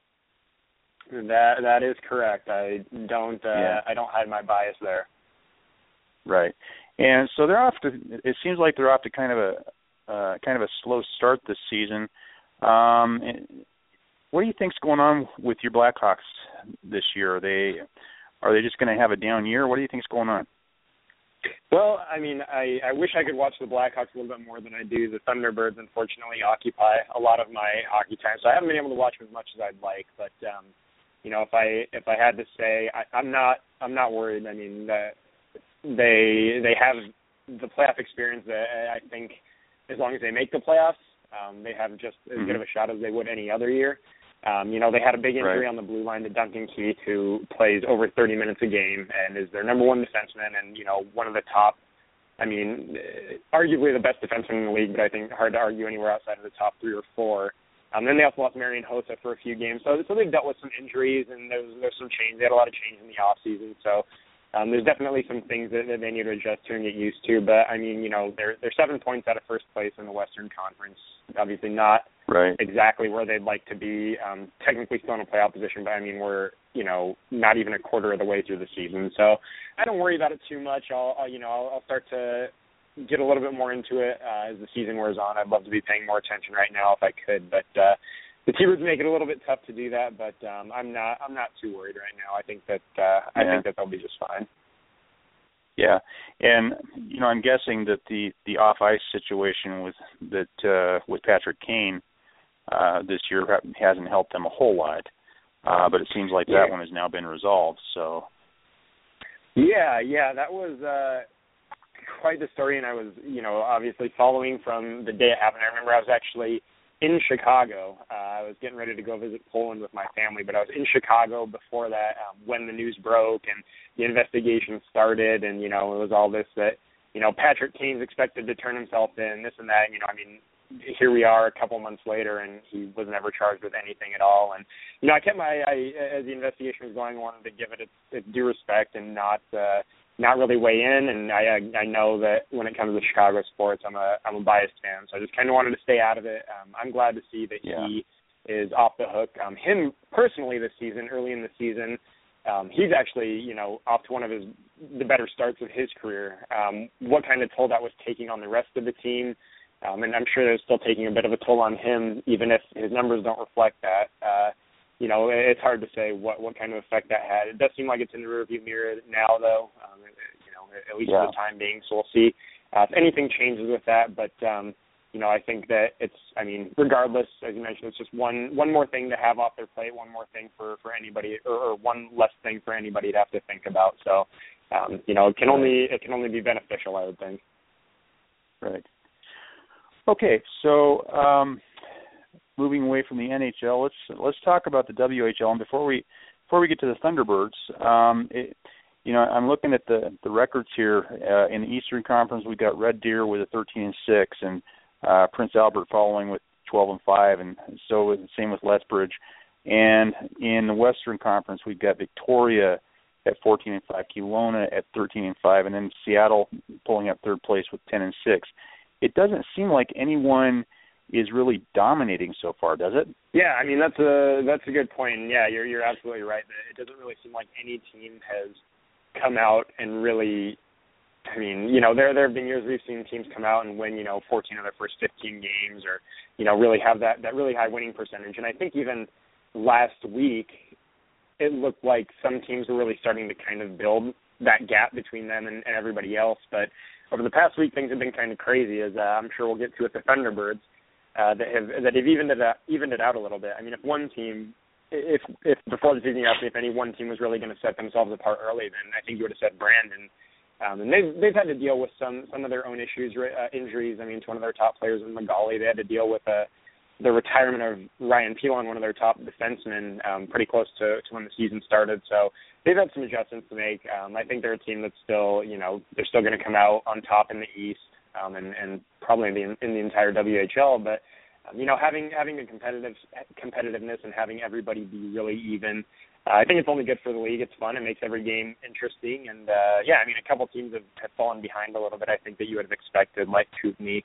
Speaker 18: That that is correct. I don't uh,
Speaker 5: Yeah.
Speaker 18: I don't hide my bias there.
Speaker 5: Right. And so they're off to. It seems like they're off to kind of a uh, kind of a slow start this season. Um, what do you think's going on with your Blackhawks this year? Are they are they just going to have a down year? What do you think's going on?
Speaker 18: Well, I mean, I I wish I could watch the Blackhawks a little bit more than I do. The Thunderbirds unfortunately occupy a lot of my hockey time, so I haven't been able to watch them as much as I'd like. But um, you know, if I if I had to say, I, I'm not I'm not worried. I mean, the, they they have the playoff experience that I think as long as they make the playoffs, um, they have just as good of a shot as they would any other year. Um, you know, they had a big injury
Speaker 5: Right.
Speaker 18: on the blue line to Duncan Keith, who plays over 30 minutes a game and is their number one defenseman and, you know, one of the top, I mean, arguably the best defenseman in the league, but I think hard to argue anywhere outside of the top three or four. Um, then they also lost Marian Hossa for a few games. So, so they've dealt with some injuries and there's, there's some change. They had a lot of change in the off season. So, um, there's definitely some things that, that they need to adjust to and get used to. But I mean, you know, they're they're seven points out of first place in the Western Conference. Obviously, not
Speaker 5: Right.
Speaker 18: exactly where they'd like to be. Um, technically still in a playoff position, but I mean, we're you know not even a quarter of the way through the season. So I don't worry about it too much. I'll, I'll you know I'll, I'll start to get a little bit more into it uh, as the season wears on. I'd love to be paying more attention right now if I could, but. uh the T-Birds make it a little bit tough to do that, but um, I'm not. I'm not too worried right now. I think that uh, I
Speaker 5: Yeah.
Speaker 18: think that they'll be just fine.
Speaker 5: Yeah, and you know, I'm guessing that the the off ice situation with that uh, with Patrick Kane uh, this year ha- hasn't helped them a whole lot. Uh, but it seems like that
Speaker 18: Yeah.
Speaker 5: one has now been resolved. So
Speaker 18: Yeah, yeah, that was uh quite the story and I was, you know, obviously following from the day it happened. I remember I was actually in Chicago. Uh, I was getting ready to go visit Poland with my family, but I was in Chicago before that um, when the news broke and the investigation started and you know, it was all this that you know, Patrick Kane's expected to turn himself in, this and that, you know, I mean, here we are a couple months later and he was never charged with anything at all and you know i kept my i as the investigation was going wanted to give it its, its due respect and not uh not really weigh in and i i I know that when it comes to chicago sports i'm a i'm a biased fan so i just kind of wanted to stay out of it um i'm glad to see that
Speaker 5: Yeah.
Speaker 18: he is off the hook um him personally this season early in the season um, he's actually, you know, off to one of his the better starts of his career. Um, what kind of toll that was taking on the rest of the team, um, and I'm sure they're still taking a bit of a toll on him, even if his numbers don't reflect that. Uh, you know, it's hard to say what what kind of effect that had. It does seem like it's in the rearview mirror now, though. Um, you know, at least
Speaker 5: yeah.
Speaker 18: for the time being. So we'll see uh, if anything changes with that. But um, you know, I think that it's. I mean, regardless, as you mentioned, it's just one one more thing to have off their plate, one more thing for for anybody, or, or one less thing for anybody to have to think about. So, um, you know, it can only it can only be beneficial, I would think.
Speaker 5: Right. Okay, so um, moving away from the NHL, let's let's talk about the WHL. And before we before we get to the Thunderbirds, um, it, you know, I'm looking at the the records here uh, in the Eastern Conference. We've got Red Deer with a 13 and six, and uh, Prince Albert following with 12 and five, and so same with Lethbridge. And in the Western Conference, we've got Victoria at 14 and five, Kelowna at 13 and five, and then Seattle pulling up third place with 10 and six. It doesn't seem like anyone is really dominating so far, does it?
Speaker 18: Yeah, I mean that's a that's a good point. Yeah, you're you're absolutely right. It doesn't really seem like any team has come out and really I mean, you know, there there have been years we've seen teams come out and win, you know, 14 of their first 15 games, or you know, really have that that really high winning percentage. And I think even last week, it looked like some teams were really starting to kind of build that gap between them and, and everybody else. But over the past week, things have been kind of crazy, as uh, I'm sure we'll get to with the Thunderbirds uh, that have that have evened it out, evened it out a little bit. I mean, if one team, if if before the season you asked me if any one team was really going to set themselves apart early, then I think you would have said Brandon. Um, and they've they've had to deal with some some of their own issues, uh, injuries. I mean, to one of their top players in Magali, they had to deal with uh, the retirement of Ryan Pilon, one of their top defensemen, um, pretty close to, to when the season started. So they've had some adjustments to make. Um, I think they're a team that's still, you know, they're still going to come out on top in the East um, and, and probably in the, in the entire WHL. But um, you know, having having the competitive competitiveness and having everybody be really even, uh, I think it's only good for the league. It's fun. It makes every game interesting. And uh, yeah, I mean, a couple teams have, have fallen behind a little bit. I think that you would have expected, like Kootenay.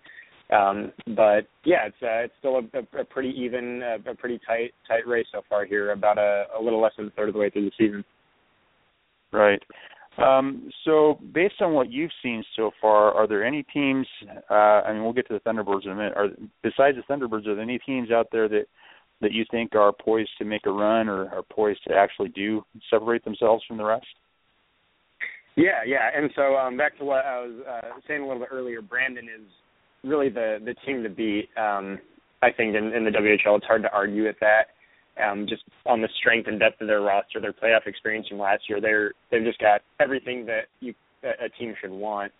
Speaker 18: Um, but yeah, it's uh, it's still a, a, a pretty even, a, a pretty tight tight race so far here. About a, a little less than a third of the way through the season.
Speaker 5: Right. Um, so, based on what you've seen so far, are there any teams? Uh, I mean, we'll get to the Thunderbirds in a minute. Are besides the Thunderbirds, are there any teams out there that that you think are poised to make a run or are poised to actually do separate themselves from the rest?
Speaker 18: Yeah, yeah. And so um, back to what I was uh, saying a little bit earlier, Brandon is really the the team to beat. Um, I think in, in the WHL, it's hard to argue with that um, just on the strength and depth of their roster, their playoff experience from last year. They're they've just got everything that you a team should want.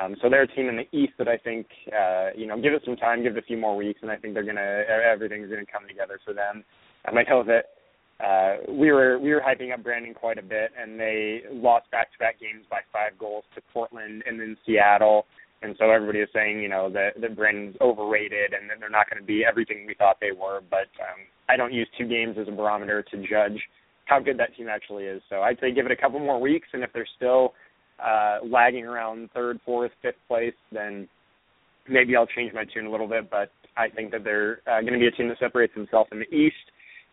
Speaker 18: Um, so they're a team in the East that I think uh, you know give it some time, give it a few more weeks, and I think they're gonna everything's gonna come together for them. Um, I know that uh, we were we were hyping up Brandon quite a bit, and they lost back-to-back games by five goals to Portland and then Seattle. And so everybody is saying, you know, that that Brandon's overrated and that they're not going to be everything we thought they were. But um, I don't use two games as a barometer to judge how good that team actually is. So I'd say give it a couple more weeks, and if they're still uh, lagging around third, fourth, fifth place, then maybe I'll change my tune a little bit. But I think that they're uh, going to be a team that separates themselves in the East.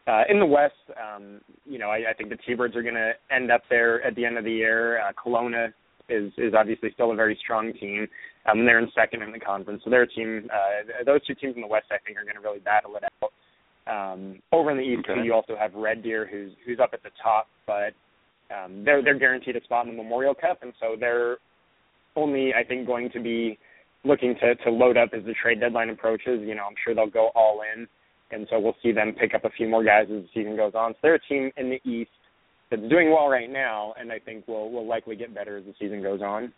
Speaker 18: Uh, in the West, um, you know, I, I think the T-Birds are going to end up there at the end of the year. Uh, Kelowna is is obviously still a very strong team. Um, they're in second in the conference, so they're a team. Uh, those two teams in the West, I think, are going to really battle it out. Um, over in the East, okay. you also have Red Deer, who's who's up at the top, but um, they're they're guaranteed a spot in the Memorial Cup, and so they're only, I think, going to be looking to to load up as the trade deadline approaches. You know, I'm sure they'll go all in, and so we'll see them pick up a few more guys as the season goes on. So they're a team in the East that's doing well right now, and I think will will likely get better as the season goes on.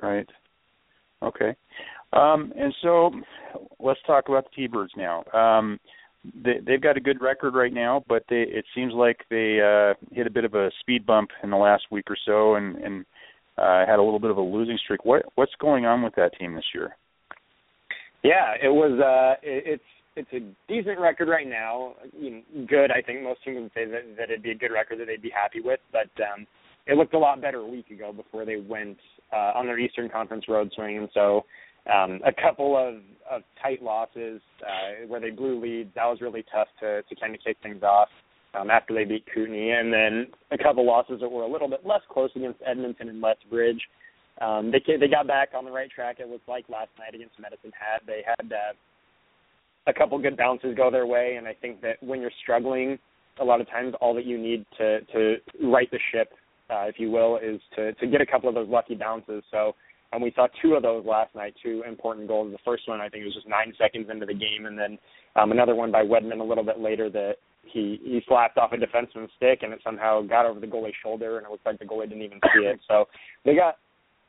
Speaker 5: Right. Okay. Um, and so let's talk about the T-Birds now. Um, they, they've got a good record right now, but they, it seems like they uh, hit a bit of a speed bump in the last week or so, and, and uh, had a little bit of a losing streak. What what's going on with that team this year?
Speaker 18: Yeah, it was. Uh, it, it's it's a decent record right now. You know, good. I think most teams would say that that it'd be a good record that they'd be happy with, but um, it looked a lot better a week ago before they went uh, on their Eastern Conference road swing, and so um, a couple of, of tight losses uh, where they blew leads. That was really tough to, to kind of kick things off. um, after they beat Kootenay, and then a couple losses that were a little bit less close against Edmonton and Lethbridge. Um, they they got back on the right track. It looked like last night against Medicine Hat. They had uh, a couple good bounces go their way, and I think that when you're struggling, a lot of times all that you need to to right the ship, uh, if you will, is to to get a couple of those lucky bounces. So. And we saw two of those last night, two important goals. The first one, I think, was just nine seconds into the game, and then um, another one by Wedman a little bit later that he he slapped off a defenseman's stick and it somehow got over the goalie's shoulder and it looked like the goalie didn't even see it. So they got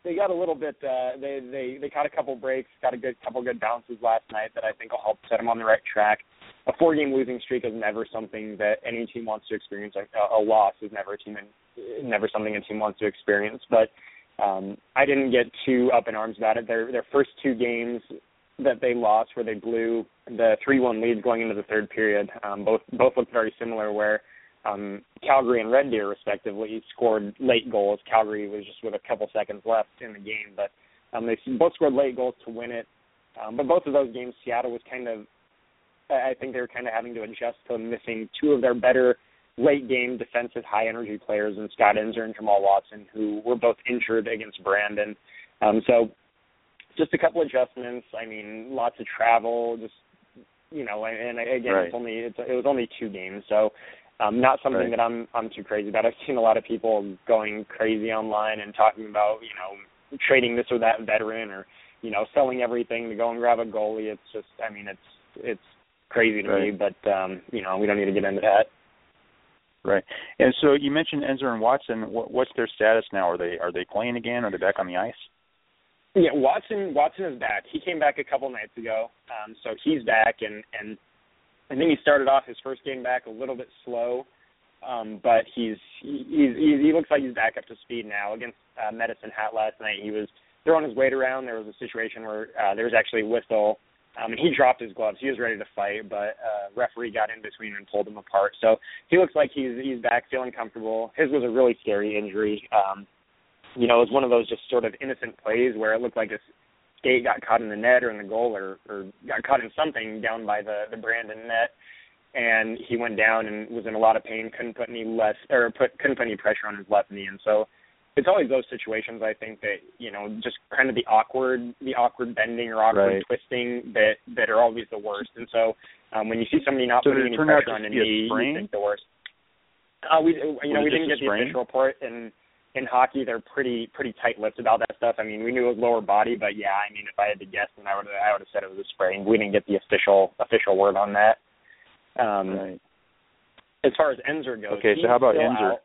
Speaker 18: they got a little bit uh they they they caught a couple breaks, got a good couple good bounces last night that I think will help set them on the right track. A four game losing streak is never something that any team wants to experience. A, a loss is never a team in, never something a team wants to experience. But um I didn't get too up in arms about it. Their their first two games that they lost where they blew the three one leads going into the third period. Um both both looked very similar where um Calgary and Red Deer respectively scored late goals. Calgary was just with a couple seconds left in the game, but um they both scored late goals to win it. Um but both of those games Seattle was kind of I think they were kind of having to adjust to missing two of their better late game defensive high energy players in Scott Eansor and Jamal Watson, who were both injured against Brandon. Um, so just a couple adjustments. I mean, lots of travel, just you know, and, and again,
Speaker 5: Right.
Speaker 18: it's only it's, it was only two games, so um, not something
Speaker 5: Right.
Speaker 18: that I'm I'm too crazy about. I've seen a lot of people going crazy online and talking about you know trading this or that veteran or you know selling everything to go and grab a goalie. It's just I mean it's it's crazy to me, but um, you know we don't need to get into that.
Speaker 5: Right. And so you mentioned Eansor and Watson. What, what's their status now? Are they are they playing again? Are they back on the ice?
Speaker 18: Yeah, Watson Watson is back. He came back a couple nights ago, um, so he's back, and and I think he started off his first game back a little bit slow, um, but he's he, he's he, he looks like he's back up to speed now. Against uh, Medicine Hat last night, he was throwing his weight around. There was a situation where uh, there was actually a whistle, um, and he dropped his gloves. He was ready to fight, but uh, referee got in between and pulled him apart. So he looks like he's he's back, feeling comfortable. His was a really scary injury. Um, you know, it was one of those just sort of innocent plays where it looked like his skate got caught in the net or in the goal or or got caught in something down by the the Brandon net and he went down and was in a lot of pain, couldn't put any less or put couldn't put any pressure on his left knee and so it's always those situations I think that, you know, just kind of the awkward the awkward bending or awkward
Speaker 5: Right.
Speaker 18: twisting that that are always the worst. And so um when you see somebody not
Speaker 5: So
Speaker 18: putting any pressure on a knee, you think the worst. Uh we you know, we didn't get the
Speaker 5: sprain?
Speaker 18: official report and in hockey they're pretty pretty tight lipped about that stuff. I mean, we knew it was lower body, but yeah, I mean, if I had to guess, then I would I would have said it was a sprain. We didn't get the official official word on that. Um,
Speaker 5: Right.
Speaker 18: As far as Eansor goes,
Speaker 5: Okay, so how about Eansor?
Speaker 18: out.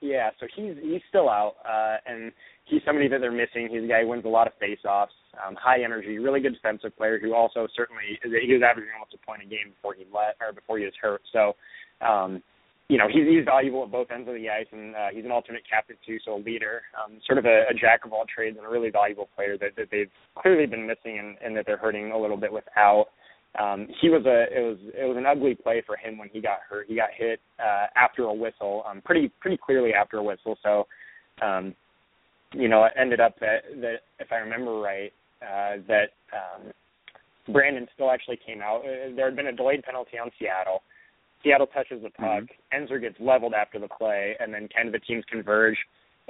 Speaker 18: Yeah, so he's he's still out, uh, and he's somebody that they're missing. He's a guy who wins a lot of face-offs, um, high energy, really good defensive player who also certainly he was averaging almost a point a game before he let or before he was hurt. So, um, you know, he's he's valuable at both ends of the ice, and uh, he's an alternate captain too, so a leader, um, sort of a, a jack of all trades, and a really valuable player that, that they've clearly been missing, and, and that they're hurting a little bit without. Um, he was a it was it was an ugly play for him when he got hurt. He got hit uh, after a whistle, um, pretty pretty clearly after a whistle. So, um, you know, it ended up that that if I remember right, uh, that um, Brandon still actually came out. Uh, There had been a delayed penalty on Seattle. Seattle touches the puck. Eansor gets leveled after the play, and then kind of the teams converge.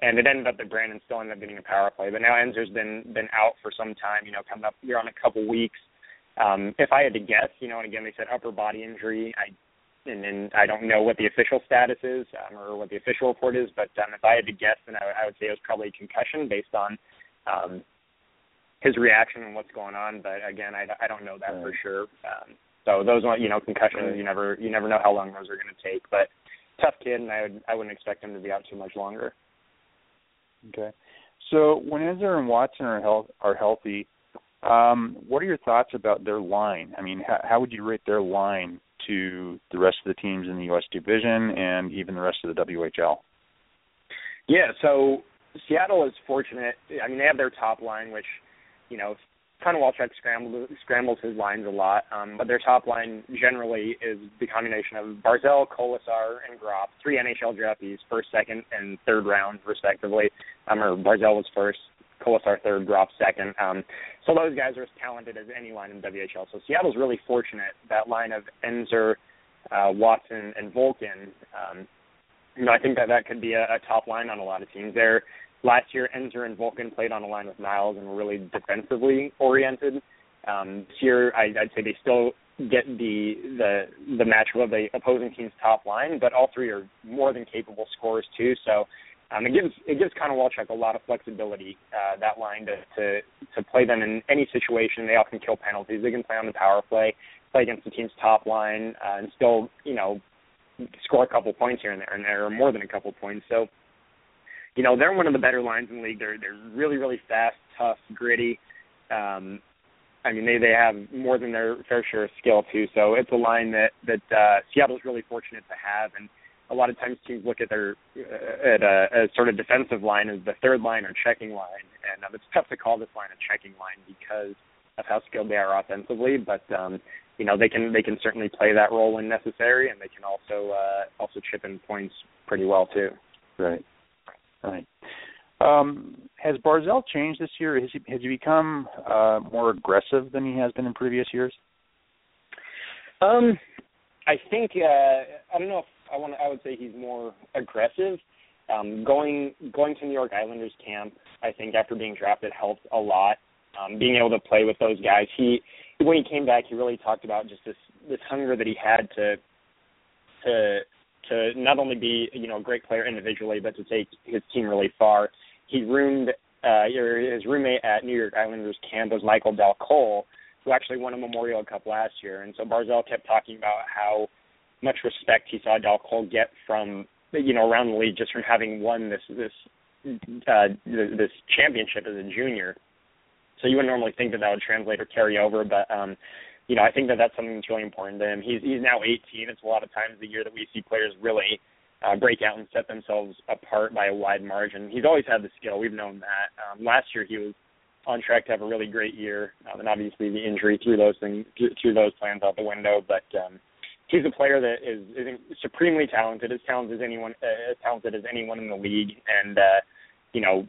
Speaker 18: And it ended up that Brandon still ended up getting a power play. But now Eansor's been been out for some time. You know, coming up here on a couple weeks. Um, if I had to guess, you know, and again they said upper body injury. I and, and I don't know what the official status is um, or what the official report is, but um, if I had to guess, then I, I would say it was probably a concussion based on um, his reaction and what's going on. But again, I, I don't know that for sure. Um, so those are you know concussions. You never you never know how long those are going to take. But tough kid, and I would I wouldn't expect him to be out too much longer.
Speaker 5: Okay. So when Eansor and Watson are health are healthy, um, what are your thoughts about their line? I mean, how, how would you rate their line to the rest of the teams in the U.S. division and even the rest of the WHL?
Speaker 18: Yeah, so Seattle is fortunate. I mean, they have their top line, which, you know, Walchuk scrambles scrambles his lines a lot, um, but their top line generally is the combination of Barzal, Kolesar, and Gropp, three NHL draftees, first, second, and third round, respectively. Um, or Barzal was first, Kolesar third, Gropp second. Um, so those guys are as talented as any line in WHL. So Seattle's really fortunate. That line of Eansor, uh, Watson, and Volcan. Um, you know, I think that that could be a, a top line on a lot of teams. There, last year, Eansor and Volcan played on a line with Niles and were really defensively oriented. Um, this year, I, I'd say they still get the the the matchup of the opposing team's top line, but all three are more than capable scorers too. So um, it gives it gives Konowalchuk a lot of flexibility uh, that line to, to to play them in any situation. They often kill penalties. They can play on the power play, play against the team's top line, uh, and still you know score a couple points here and there, and there are more than a couple points. So you know they're one of the better lines in the league. They're they're really really fast, tough, gritty. Um, I mean, they they have more than their fair share of skill too. So it's a line that that uh, Seattle's really fortunate to have, and a lot of times teams look at their uh, at a, a sort of defensive line as the third line or checking line, and um, it's tough to call this line a checking line because of how skilled they are offensively. But um, you know they can they can certainly play that role when necessary, and they can also uh, also chip in points pretty well too.
Speaker 5: Right, right. Um, has Barzal changed this year? Has he has he become uh, more aggressive than he has been in previous years?
Speaker 18: Um, I think uh, I don't know if I want I would say he's more aggressive. Um, going going to New York Islanders camp, I think after being drafted helped a lot. Um, being able to play with those guys, he when he came back, he really talked about just this this hunger that he had to to to not only be you know a great player individually, but to take his team really far. He roomed uh, his roommate at New York Islanders camp was Michael Dal Colle, who actually won a Memorial Cup last year, and so Barzal kept talking about how much respect he saw Dal Colle get from you know around the league just from having won this this uh, this championship as a junior. So you would normally think that that would translate or carry over, but um, you know I think that that's something that's really important to him. He's he's now 18. It's a lot of times the year that we see players really uh, break out and set themselves apart by a wide margin. He's always had the skill. We've known that. Um, last year he was on track to have a really great year, um, and obviously the injury threw those things threw those plans out the window. But um, he's a player that is, is supremely talented, as talented as anyone, uh, as talented as anyone in the league, and uh, you know,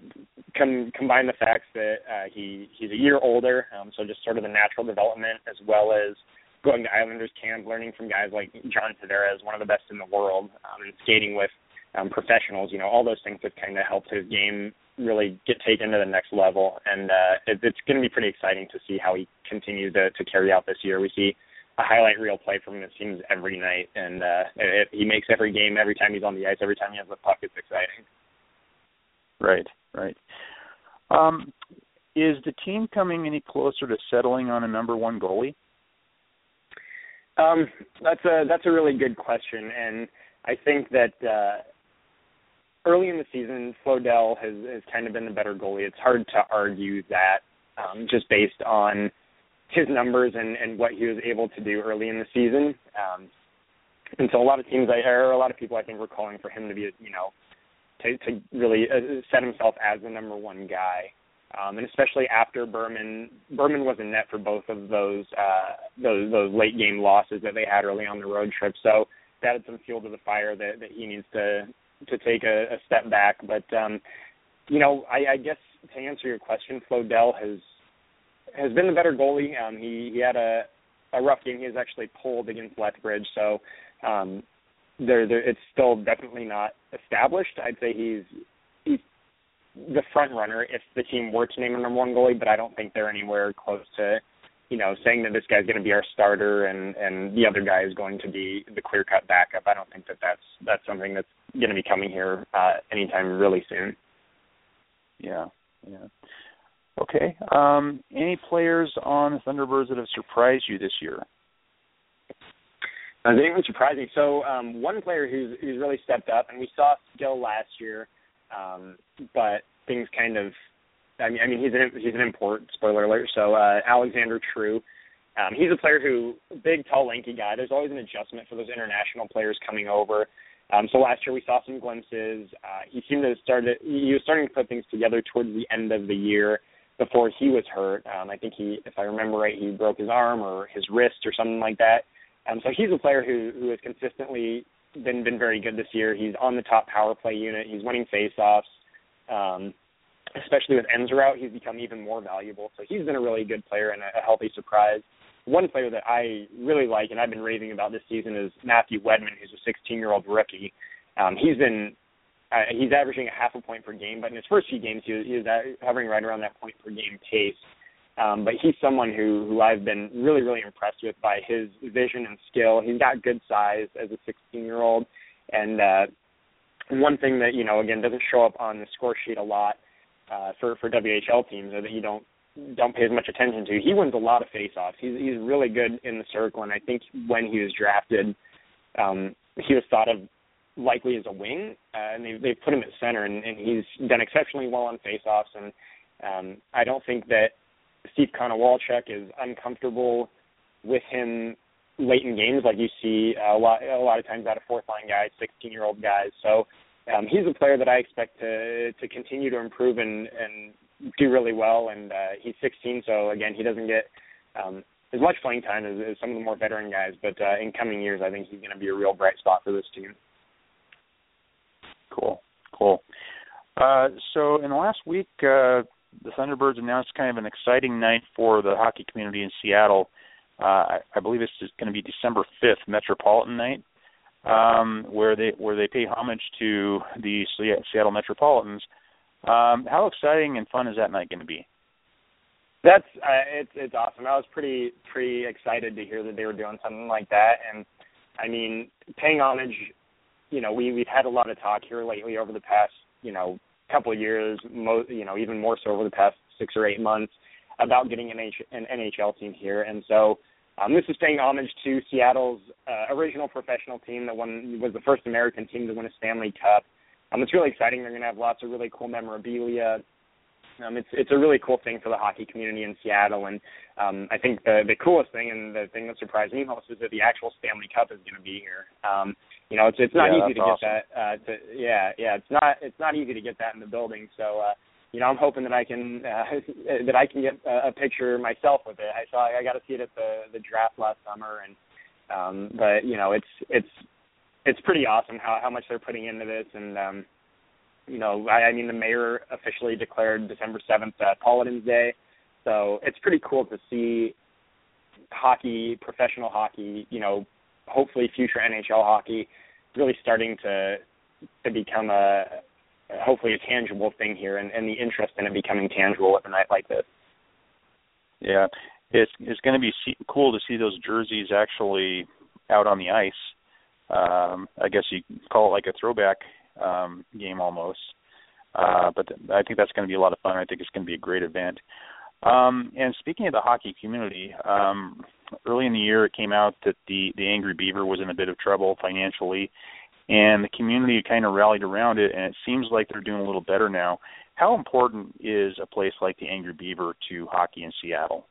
Speaker 18: com- combine the facts that uh, he he's a year older, um, so just sort of the natural development as well as going to Islanders camp, learning from guys like John Tavares, one of the best in the world, um, and skating with um, professionals. You know, all those things have kind of helped his game really get taken to the next level, and uh, it, it's going to be pretty exciting to see how he continues to, to carry out this year. We see a highlight reel play from him it seems every night, and uh, it, he makes every game, every time he's on the ice, every time he has the puck, it's exciting.
Speaker 5: Right, right. Um, is the team coming any closer to settling on a number one goalie?
Speaker 18: Um, that's a that's a really good question, and I think that uh, early in the season, Flodell has has kind of been the better goalie. It's hard to argue that um, just based on his numbers and and what he was able to do early in the season. Um, and so a lot of teams, I or a lot of people, I think, were calling for him to be, you know, to to really uh, set himself as the number one guy. Um, and especially after Burman, Burman was in net for both of those uh, those those late game losses that they had early on the road trip. So that added some fuel to the fire that, that he needs to to take a, a step back. But um, you know, I, I guess to answer your question, Flodell has has been the better goalie. Um, he he had a a rough game. He was actually pulled against Lethbridge, so um, there, there it's still definitely not established. I'd say he's he's the front runner if the team were to name a number one goalie, but I don't think they're anywhere close to, you know, saying that this guy's going to be our starter and and the other guy is going to be the clear cut backup. I don't think that that's that's something that's going to be coming here uh, anytime really soon.
Speaker 5: Yeah, yeah. Okay. Um, any players on the Thunderbirds that have surprised you this year?
Speaker 18: Uh, anyone surprising? So um, one player who's who's really stepped up, and we saw skill last year, um, but things kind of. I mean, I mean, he's an he's an import. Spoiler alert. So uh, Alexander True, um, he's a player who big, tall, lanky guy. There's always an adjustment for those international players coming over. Um, so last year we saw some glimpses. Uh, he seemed to start. He was starting to put things together towards the end of the year before he was hurt. Um, I think he, if I remember right, he broke his arm or his wrist or something like that. Um, so he's a player who who has consistently been been very good this year. He's on the top power play unit. He's winning faceoffs. Um, especially with Eansor out, he's become even more valuable. So he's been a really good player and a, a healthy surprise. one player that I really like and I've been raving about this season is Matthew Wedman, who's a 16-year-old rookie. Um, he's been uh, he's averaging a half a point per game, but in his first few games he was, he was at, hovering right around that point per game pace. Um, but he's someone who who I've been really really impressed with by his vision and skill. He's got good size as a 16 year old, and uh, one thing that you know again doesn't show up on the score sheet a lot uh, for for WHL teams or that you don't don't pay as much attention to. He wins a lot of faceoffs. He's he's really good in the circle, and I think when he was drafted, um, he was thought of likely as a wing, uh, and they they put him at center, and, and he's done exceptionally well on faceoffs. And um, I don't think that Steve Konowalchuk is uncomfortable with him late in games, like you see a lot a lot of times out of fourth line guys, 16 year old guys. So um, he's a player that I expect to to continue to improve and and do really well. And uh, he's 16, so again, he doesn't get um, as much playing time as, as some of the more veteran guys. But uh, in coming years, I think he's going to be a real bright spot for this team.
Speaker 5: Cool, cool. Uh, so in the last week, uh, the Thunderbirds announced kind of an exciting night for the hockey community in Seattle. Uh, I, I believe it's going to be December 5th, Metropolitan Night, um, where they where they pay homage to the Seattle Metropolitans. Um, how exciting and fun is that night going to be?
Speaker 18: That's uh, it's it's awesome. I was pretty pretty excited to hear that they were doing something like that, and I mean, paying homage. You know, we we've had a lot of talk here lately over the past you know couple of years, mo- you know, even more so over the past six or eight months, about getting an, H- an NHL team here. And so um, this is paying homage to Seattle's uh, original professional team that won was the first American team to win a Stanley Cup. Um, it's really exciting. They're going to have lots of really cool memorabilia. Um, it's it's a really cool thing for the hockey community in Seattle, and um, I think the the coolest thing and the thing that surprised me most is that the actual Stanley Cup is going to be here. Um, you know, it's it's not
Speaker 5: yeah,
Speaker 18: easy to
Speaker 5: awesome.
Speaker 18: get that. Uh, to, yeah, yeah, it's not it's not easy to get that in the building. So, uh, you know, I'm hoping that I can uh, that I can get a, a picture myself with it. I saw I got to see it at the the draft last summer, and um, but you know, it's it's it's pretty awesome how how much they're putting into this, and um, you know, I, I mean, the mayor officially declared December seventh uh, Paladins Day, so it's pretty cool to see hockey, professional hockey, you know, hopefully future NHL hockey really starting to to become a hopefully a tangible thing here and, and the interest in it becoming tangible with a night like this.
Speaker 5: Yeah, it's it's going to be see, cool to see those jerseys actually out on the ice. Um, I guess you call it like a throwback um, game almost. Uh, but I think that's going to be a lot of fun. I think it's going to be a great event. Um, and speaking of the hockey community, um, early in the year it came out that the the Angry Beaver was in a bit of trouble financially, and the community kind of rallied around it, and it seems like they're doing a little better now. How important is a place like the Angry Beaver to hockey in Seattle?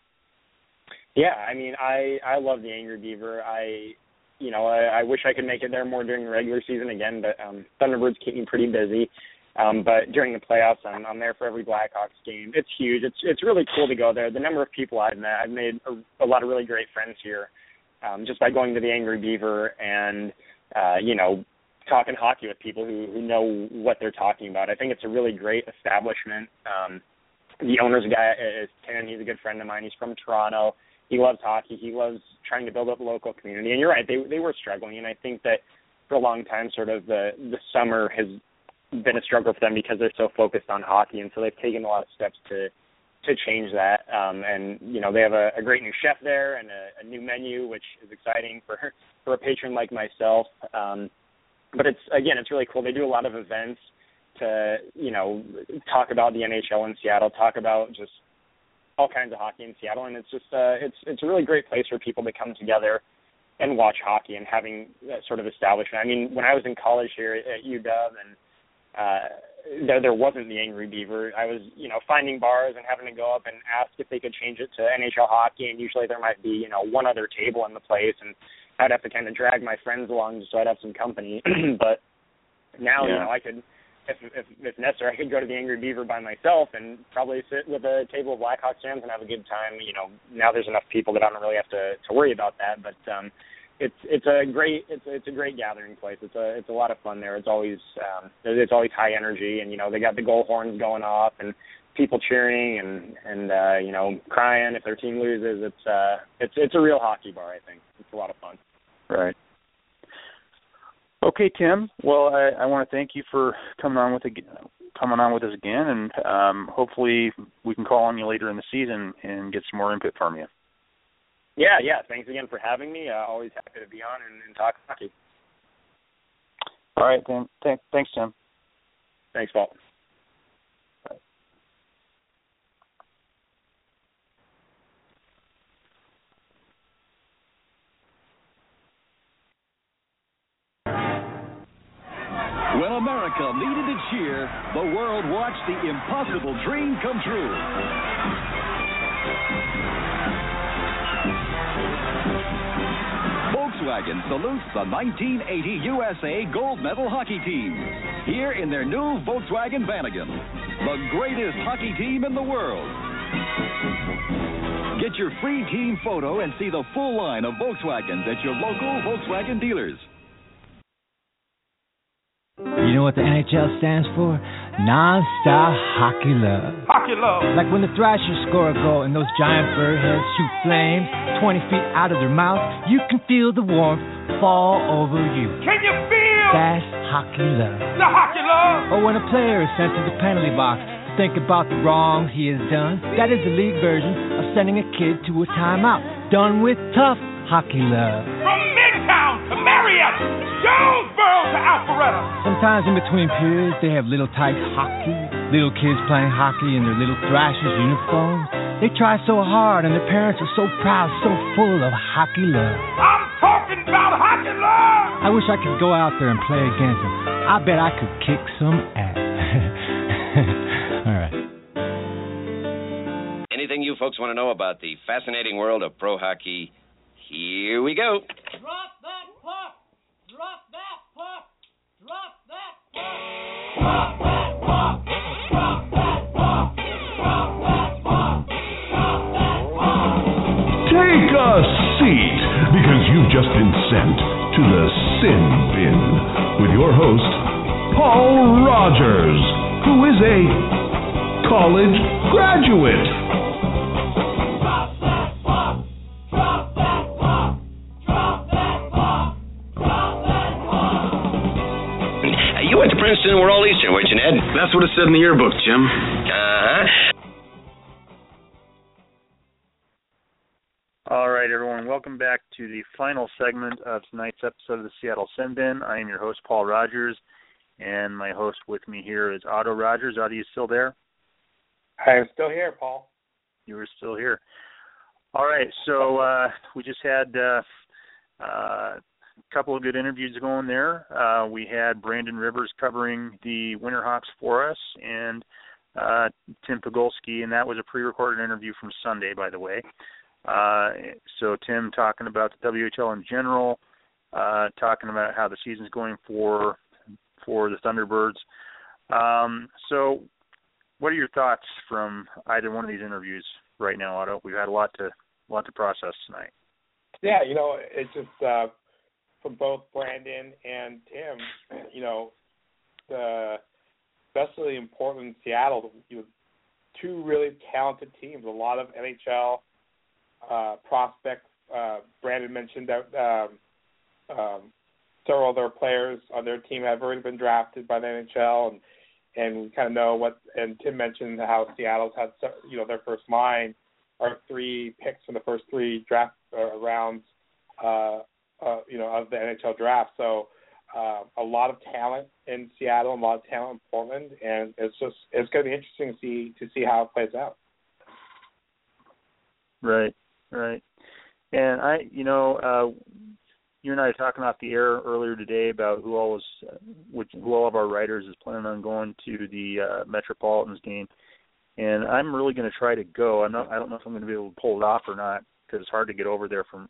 Speaker 18: Yeah, I mean, I I love the Angry Beaver. I you know, I, I wish I could make it there more during the regular season again, but um Thunderbirds keep me pretty busy. Um, but during the playoffs, I'm, I'm there for every Blackhawks game. It's huge. It's it's really cool to go there. The number of people I've met, I've made a, a lot of really great friends here, um, just by going to the Angry Beaver and uh, you know talking hockey with people who who know what they're talking about. I think it's a really great establishment. Um, the owner's guy is Tim. He's a good friend of mine. He's from Toronto. He loves hockey. He loves trying to build up a local community. And you're right, they they were struggling, and I think that for a long time, sort of the the summer has been a struggle for them because they're so focused on hockey, and so they've taken a lot of steps to to change that. Um, and you know they have a, a great new chef there and a, a new menu, which is exciting for for a patron like myself. Um, but it's again, it's really cool. They do a lot of events to you know talk about the NHL in Seattle, talk about just all kinds of hockey in Seattle, and it's just uh, it's it's a really great place for people to come together and watch hockey and having that sort of establishment. I mean, when I was in college here at UW and uh there there wasn't the angry beaver. I was you know finding bars and having to go up and ask if they could change it to nhl hockey and usually there might be you know one other table in the place and i'd have to kind of drag my friends along just so i'd have some company. But now
Speaker 5: Yeah.
Speaker 18: you know i could if if if necessary i could go to the angry beaver by myself and probably sit with a table of blackhawks fans and have a good time. You know now there's enough people that i don't really have to to worry about that. But um it's it's a great it's it's a great gathering place. It's a it's a lot of fun there. It's always um it's always high energy and you know they got the goal horns going off and people cheering and and uh, you know crying if their team loses. It's uh, it's it's a real hockey bar. I think it's a lot of fun.
Speaker 5: Right. Okay, Tim. Well, I, I want to thank you for coming on with again, coming on with us again, and um, hopefully we can call on you later in the season and get some more input from you.
Speaker 18: Yeah, yeah. Thanks again for having me. Uh, always happy to be on and, and talk hockey.
Speaker 5: All right, then. Th- thanks, Tim.
Speaker 18: Thanks, Paul.
Speaker 17: When America needed to cheer, the world watched the impossible dream come true. Volkswagen salutes the 1980 USA gold medal hockey team. Here in their new Volkswagen Vanagon, the greatest hockey team in the world. Get your free team photo and see the full line of Volkswagens at your local Volkswagen dealers.
Speaker 19: You know what the NHL stands for? Non-stop hockey love.
Speaker 14: Hockey love.
Speaker 19: Like when the Thrashers score a goal and those giant bird heads shoot flames 20 feet out of their mouth, you can feel the warmth fall over you.
Speaker 14: Can you feel
Speaker 19: That's hockey love.
Speaker 14: the hockey love?
Speaker 19: Or when a player is sent to the penalty box to think about the wrongs he has done, that is the league version of sending a kid to a timeout. Done with tough hockey love.
Speaker 14: Jonesboro to Alpharetta.
Speaker 19: Sometimes in between periods, they have little tight hockey, little kids playing hockey in their little Thrashers uniforms. They try so hard, and their parents are so proud, so full of hockey love.
Speaker 14: I'm talking about hockey love.
Speaker 19: I wish I could go out there and play against them. I bet I could kick some ass. All right.
Speaker 2: Anything you folks want to know about the fascinating world of pro hockey? Here we go.
Speaker 3: Drop that puck! Drop that puck! Drop that puck! Drop that puck! Drop that puck! Drop that puck! Drop that puck!
Speaker 4: Take a seat because you've just been sent to the Sin Bin with your host, Paul Rogers, who is a college graduate.
Speaker 10: You went to Princeton and we're all Eastern, weren't you, Ned?
Speaker 20: That's what it said in the yearbook, Jim.
Speaker 10: Uh-huh.
Speaker 5: All right, everyone. Welcome back to the final segment of tonight's episode of the Seattle Sin Bin. I am your host, Paul Rogers, and my host with me here is Otto Rogers. Otto, you still there?
Speaker 11: I am still here, Paul.
Speaker 5: You are still here. All right, so uh, we just had uh, uh, a couple of good interviews going there. Uh, we had Brandon Rivers covering the Winterhawks for us, and uh, Tim Pigulski, and that was a pre-recorded interview from Sunday, by the way. Uh, so Tim talking about the WHL in general, uh, talking about how the season's going for for the Thunderbirds. Um, so, what are your thoughts from either one of these interviews right now, Otto? We've had a lot to a lot to process tonight.
Speaker 11: Yeah, you know, it's just uh, from both Brandon and Tim. You know, the especially in Portland, Seattle, you two really talented teams. A lot of NHL uh, prospects. Uh, Brandon mentioned that um, um, several of their players on their team have already been drafted by the NHL, and and we kind of know what. And Tim mentioned how Seattle's had you know their first line are three picks from the first three draft uh, rounds, uh, uh, you know, of the NHL draft. So uh, a lot of talent in Seattle, a lot of talent in Portland, and it's just it's going to be interesting to see to see how it plays out.
Speaker 5: Right, right. And I, you know, uh, you and I were talking off the air earlier today about who all was, which who all of our writers is planning on going to the uh, Metropolitans game, and I'm really going to try to go. I'm not. I don't know if I'm going to be able to pull it off or not because it's hard to get over there from,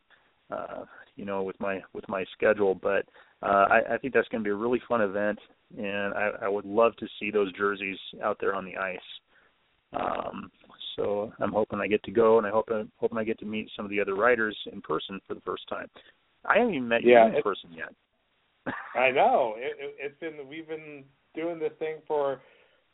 Speaker 5: uh, you know, with my with my schedule. But uh, I, I think that's going to be a really fun event, and I, I would love to see those jerseys out there on the ice. Um, so I'm hoping I get to go, and I hope I'm hoping I get to meet some of the other writers in person for the first time. I haven't even met
Speaker 11: Yeah,
Speaker 5: you in person yet.
Speaker 11: I know it, it, it's been we've been doing this thing for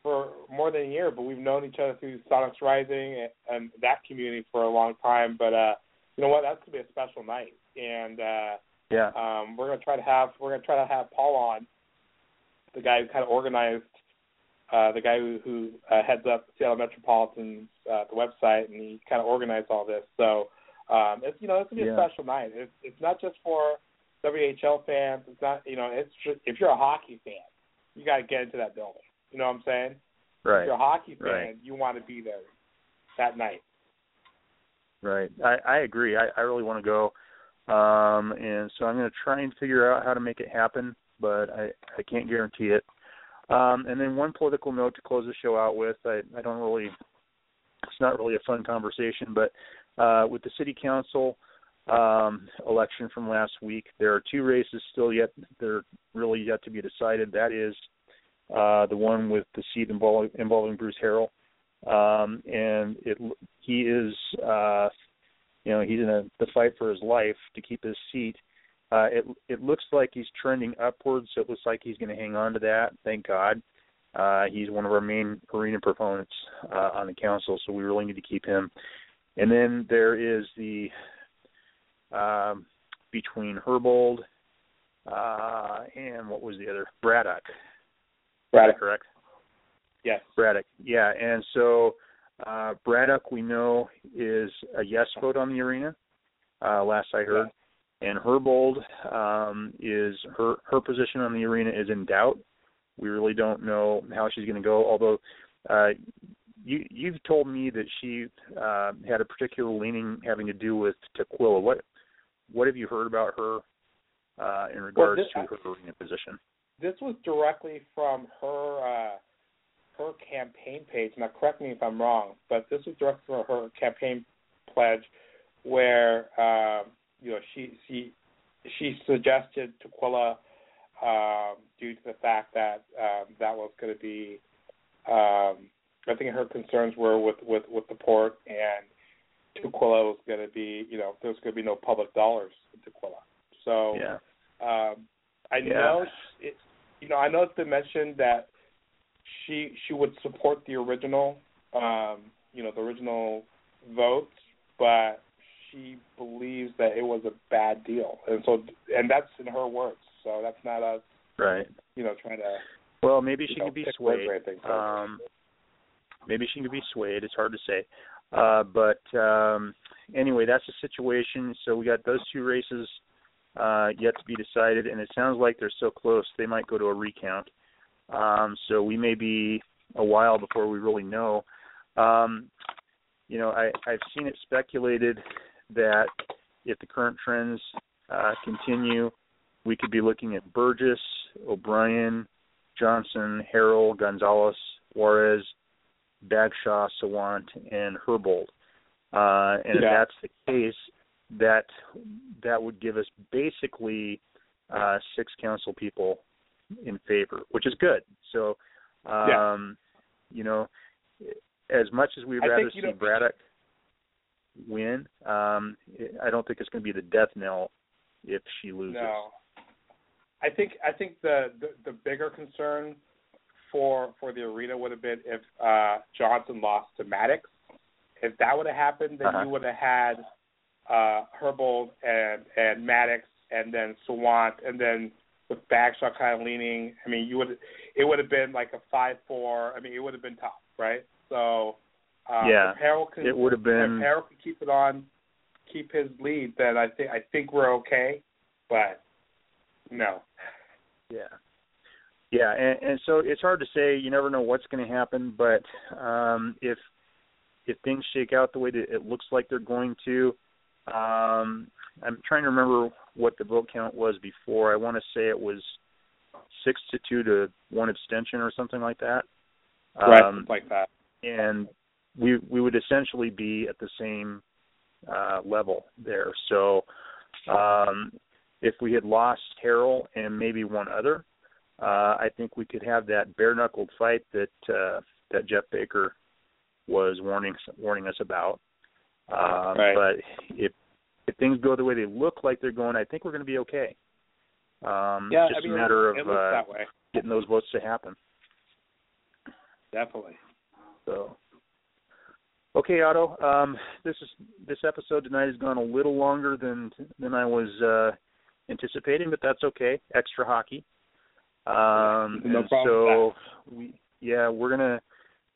Speaker 11: for more than a year, but we've known each other through Sonics Rising and, and that community for a long time. But uh, you know what? That's gonna be a special night, and uh,
Speaker 5: yeah,
Speaker 11: um, we're gonna try to have we're gonna try to have Paul on, the guy who kind of organized, uh, the guy who, who uh, heads up Seattle Metropolitan's uh, the website, and he kind of organized all this. So um, it's you know it's gonna be
Speaker 5: Yeah.
Speaker 11: a special night. It's it's not just for WHL fans. It's not you know it's just, if you're a hockey fan, you got to get into that building. You know what I'm saying?
Speaker 5: Right.
Speaker 11: If you're a hockey fan,
Speaker 5: Right.
Speaker 11: you want to be there that night.
Speaker 5: Right. I, I agree. I, I really want to go. Um, and so I'm going to try and figure out how to make it happen, but I, I can't guarantee it. Um, and then one political note to close the show out with. I, I don't really, it's not really a fun conversation, but uh, with the city council um, election from last week, there are two races still yet, they're really yet to be decided. That is uh, the one with the seat involving, involving Bruce Harrell um, and it he is uh, you know he's in a, the fight for his life to keep his seat. Uh, it it looks like he's trending upwards. So it looks like he's going to hang on to that. Thank God. Uh, he's one of our main arena proponents uh, on the council, so we really need to keep him. And then there is the um, between Herbold uh, and what was the other Braddock.
Speaker 11: Braddock.
Speaker 5: correct?
Speaker 11: Yes.
Speaker 5: Braddock. Yeah, and so uh, Braddock we know is a yes vote on the arena. Uh, last I heard, and Herbold um, is her her position on the arena is in doubt. We really don't know how she's going to go. Although uh, you you've told me that she uh, had a particular leaning having to do with Tukwila. What what have you heard about her uh, in regards
Speaker 11: this-
Speaker 5: to her arena position?
Speaker 11: This was directly from her uh, her campaign page. Now, correct me if I'm wrong, but this was directly from her campaign pledge, where um, you know she she she suggested Tukwila um, due to the fact that um, that was going to be. Um, I think her concerns were with with with the port and Tukwila was going to be you know there's going to be no public dollars in Tukwila. So
Speaker 5: Yeah.
Speaker 11: um, I
Speaker 5: Yeah.
Speaker 11: know it, you know I know it's been mentioned that she she would support the original um, you know the original votes, but she believes that it was a bad deal, and so and that's in her words. So that's not us
Speaker 5: Right.
Speaker 11: you know trying to
Speaker 5: Well, maybe she
Speaker 11: know,
Speaker 5: could be swayed.
Speaker 11: or anything, so-
Speaker 5: Um, maybe she could be swayed. It's hard to say. Uh, but um, anyway, that's the situation. So we got those two races uh, yet to be decided, and it sounds like they're so close they might go to a recount. Um, so we may be a while before we really know. Um, you know, I, I've seen it speculated that if the current trends uh, continue, we could be looking at Burgess, O'Brien, Johnson, Harrell, Gonzalez, Juarez, Bagshaw, Sawant, and Herbold. Uh, and if that's the case, that that would give us basically uh, six council people in favor, which is good. So, um,
Speaker 11: Yeah.
Speaker 5: you know, as much as we'd rather see Braddock win, um, I don't think it's going to be the death knell if she loses.
Speaker 11: No. I think I think the, the the bigger concern for for the arena would have been if uh Johnson lost to Maddux. If that would have happened, then
Speaker 5: Uh-huh.
Speaker 11: you would have had uh Herbold and and Maddux and then Sawant, and then with Bagshaw kind of leaning. I mean, you would it would have been like a five four. I mean, it would have been tough, right? So uh,
Speaker 5: Yeah,
Speaker 11: if Harrell can,
Speaker 5: it would have been-
Speaker 11: if Harrell can keep it on, keep his lead, then I think I think we're okay. But no.
Speaker 5: Yeah. Yeah, and, and so it's hard to say. You never know what's going to happen, but um, if if things shake out the way that it looks like they're going to, um, I'm trying to remember what the vote count was before. I want to say it was six to two to one abstention or something like that.
Speaker 11: Right,
Speaker 5: Um,
Speaker 11: like that.
Speaker 5: and we we would essentially be at the same uh, level there. So um, if we had lost Harrell and maybe one other, uh, I think we could have that bare knuckled fight that uh, that Jeff Baker was warning warning us about. Uh,
Speaker 11: Right.
Speaker 5: But if if things go the way they look like they're going, I think we're going to be okay. Um,
Speaker 11: Yeah,
Speaker 5: just
Speaker 11: I mean,
Speaker 5: a matter of uh, getting those votes to happen.
Speaker 11: Definitely.
Speaker 5: So, okay, Otto. Um, this is this episode tonight has gone a little longer than than I was uh, anticipating, but that's okay. Extra hockey. Um,
Speaker 11: No
Speaker 5: and
Speaker 11: problem
Speaker 5: so we, yeah, we're gonna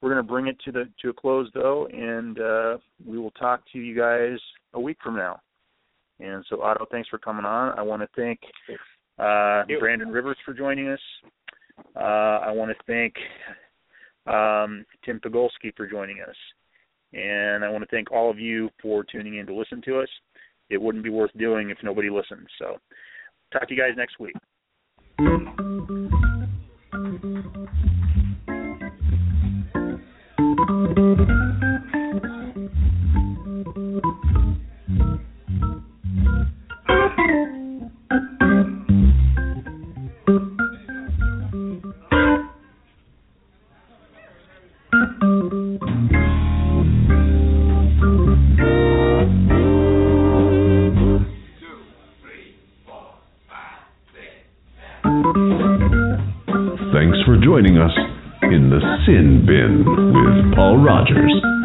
Speaker 5: we're gonna bring it to the to a close though, and uh, we will talk to you guys a week from now. And so, Otto, thanks for coming on. I want to thank uh, Brandon Rivers for joining us. Uh, I want to thank um, Tim Pigulski for joining us. And I want to thank all of you for tuning in to listen to us. It wouldn't be worth doing if nobody listened. So, talk to you guys next week.
Speaker 4: Thanks for joining us in the Sin Bin with Paul Rogers.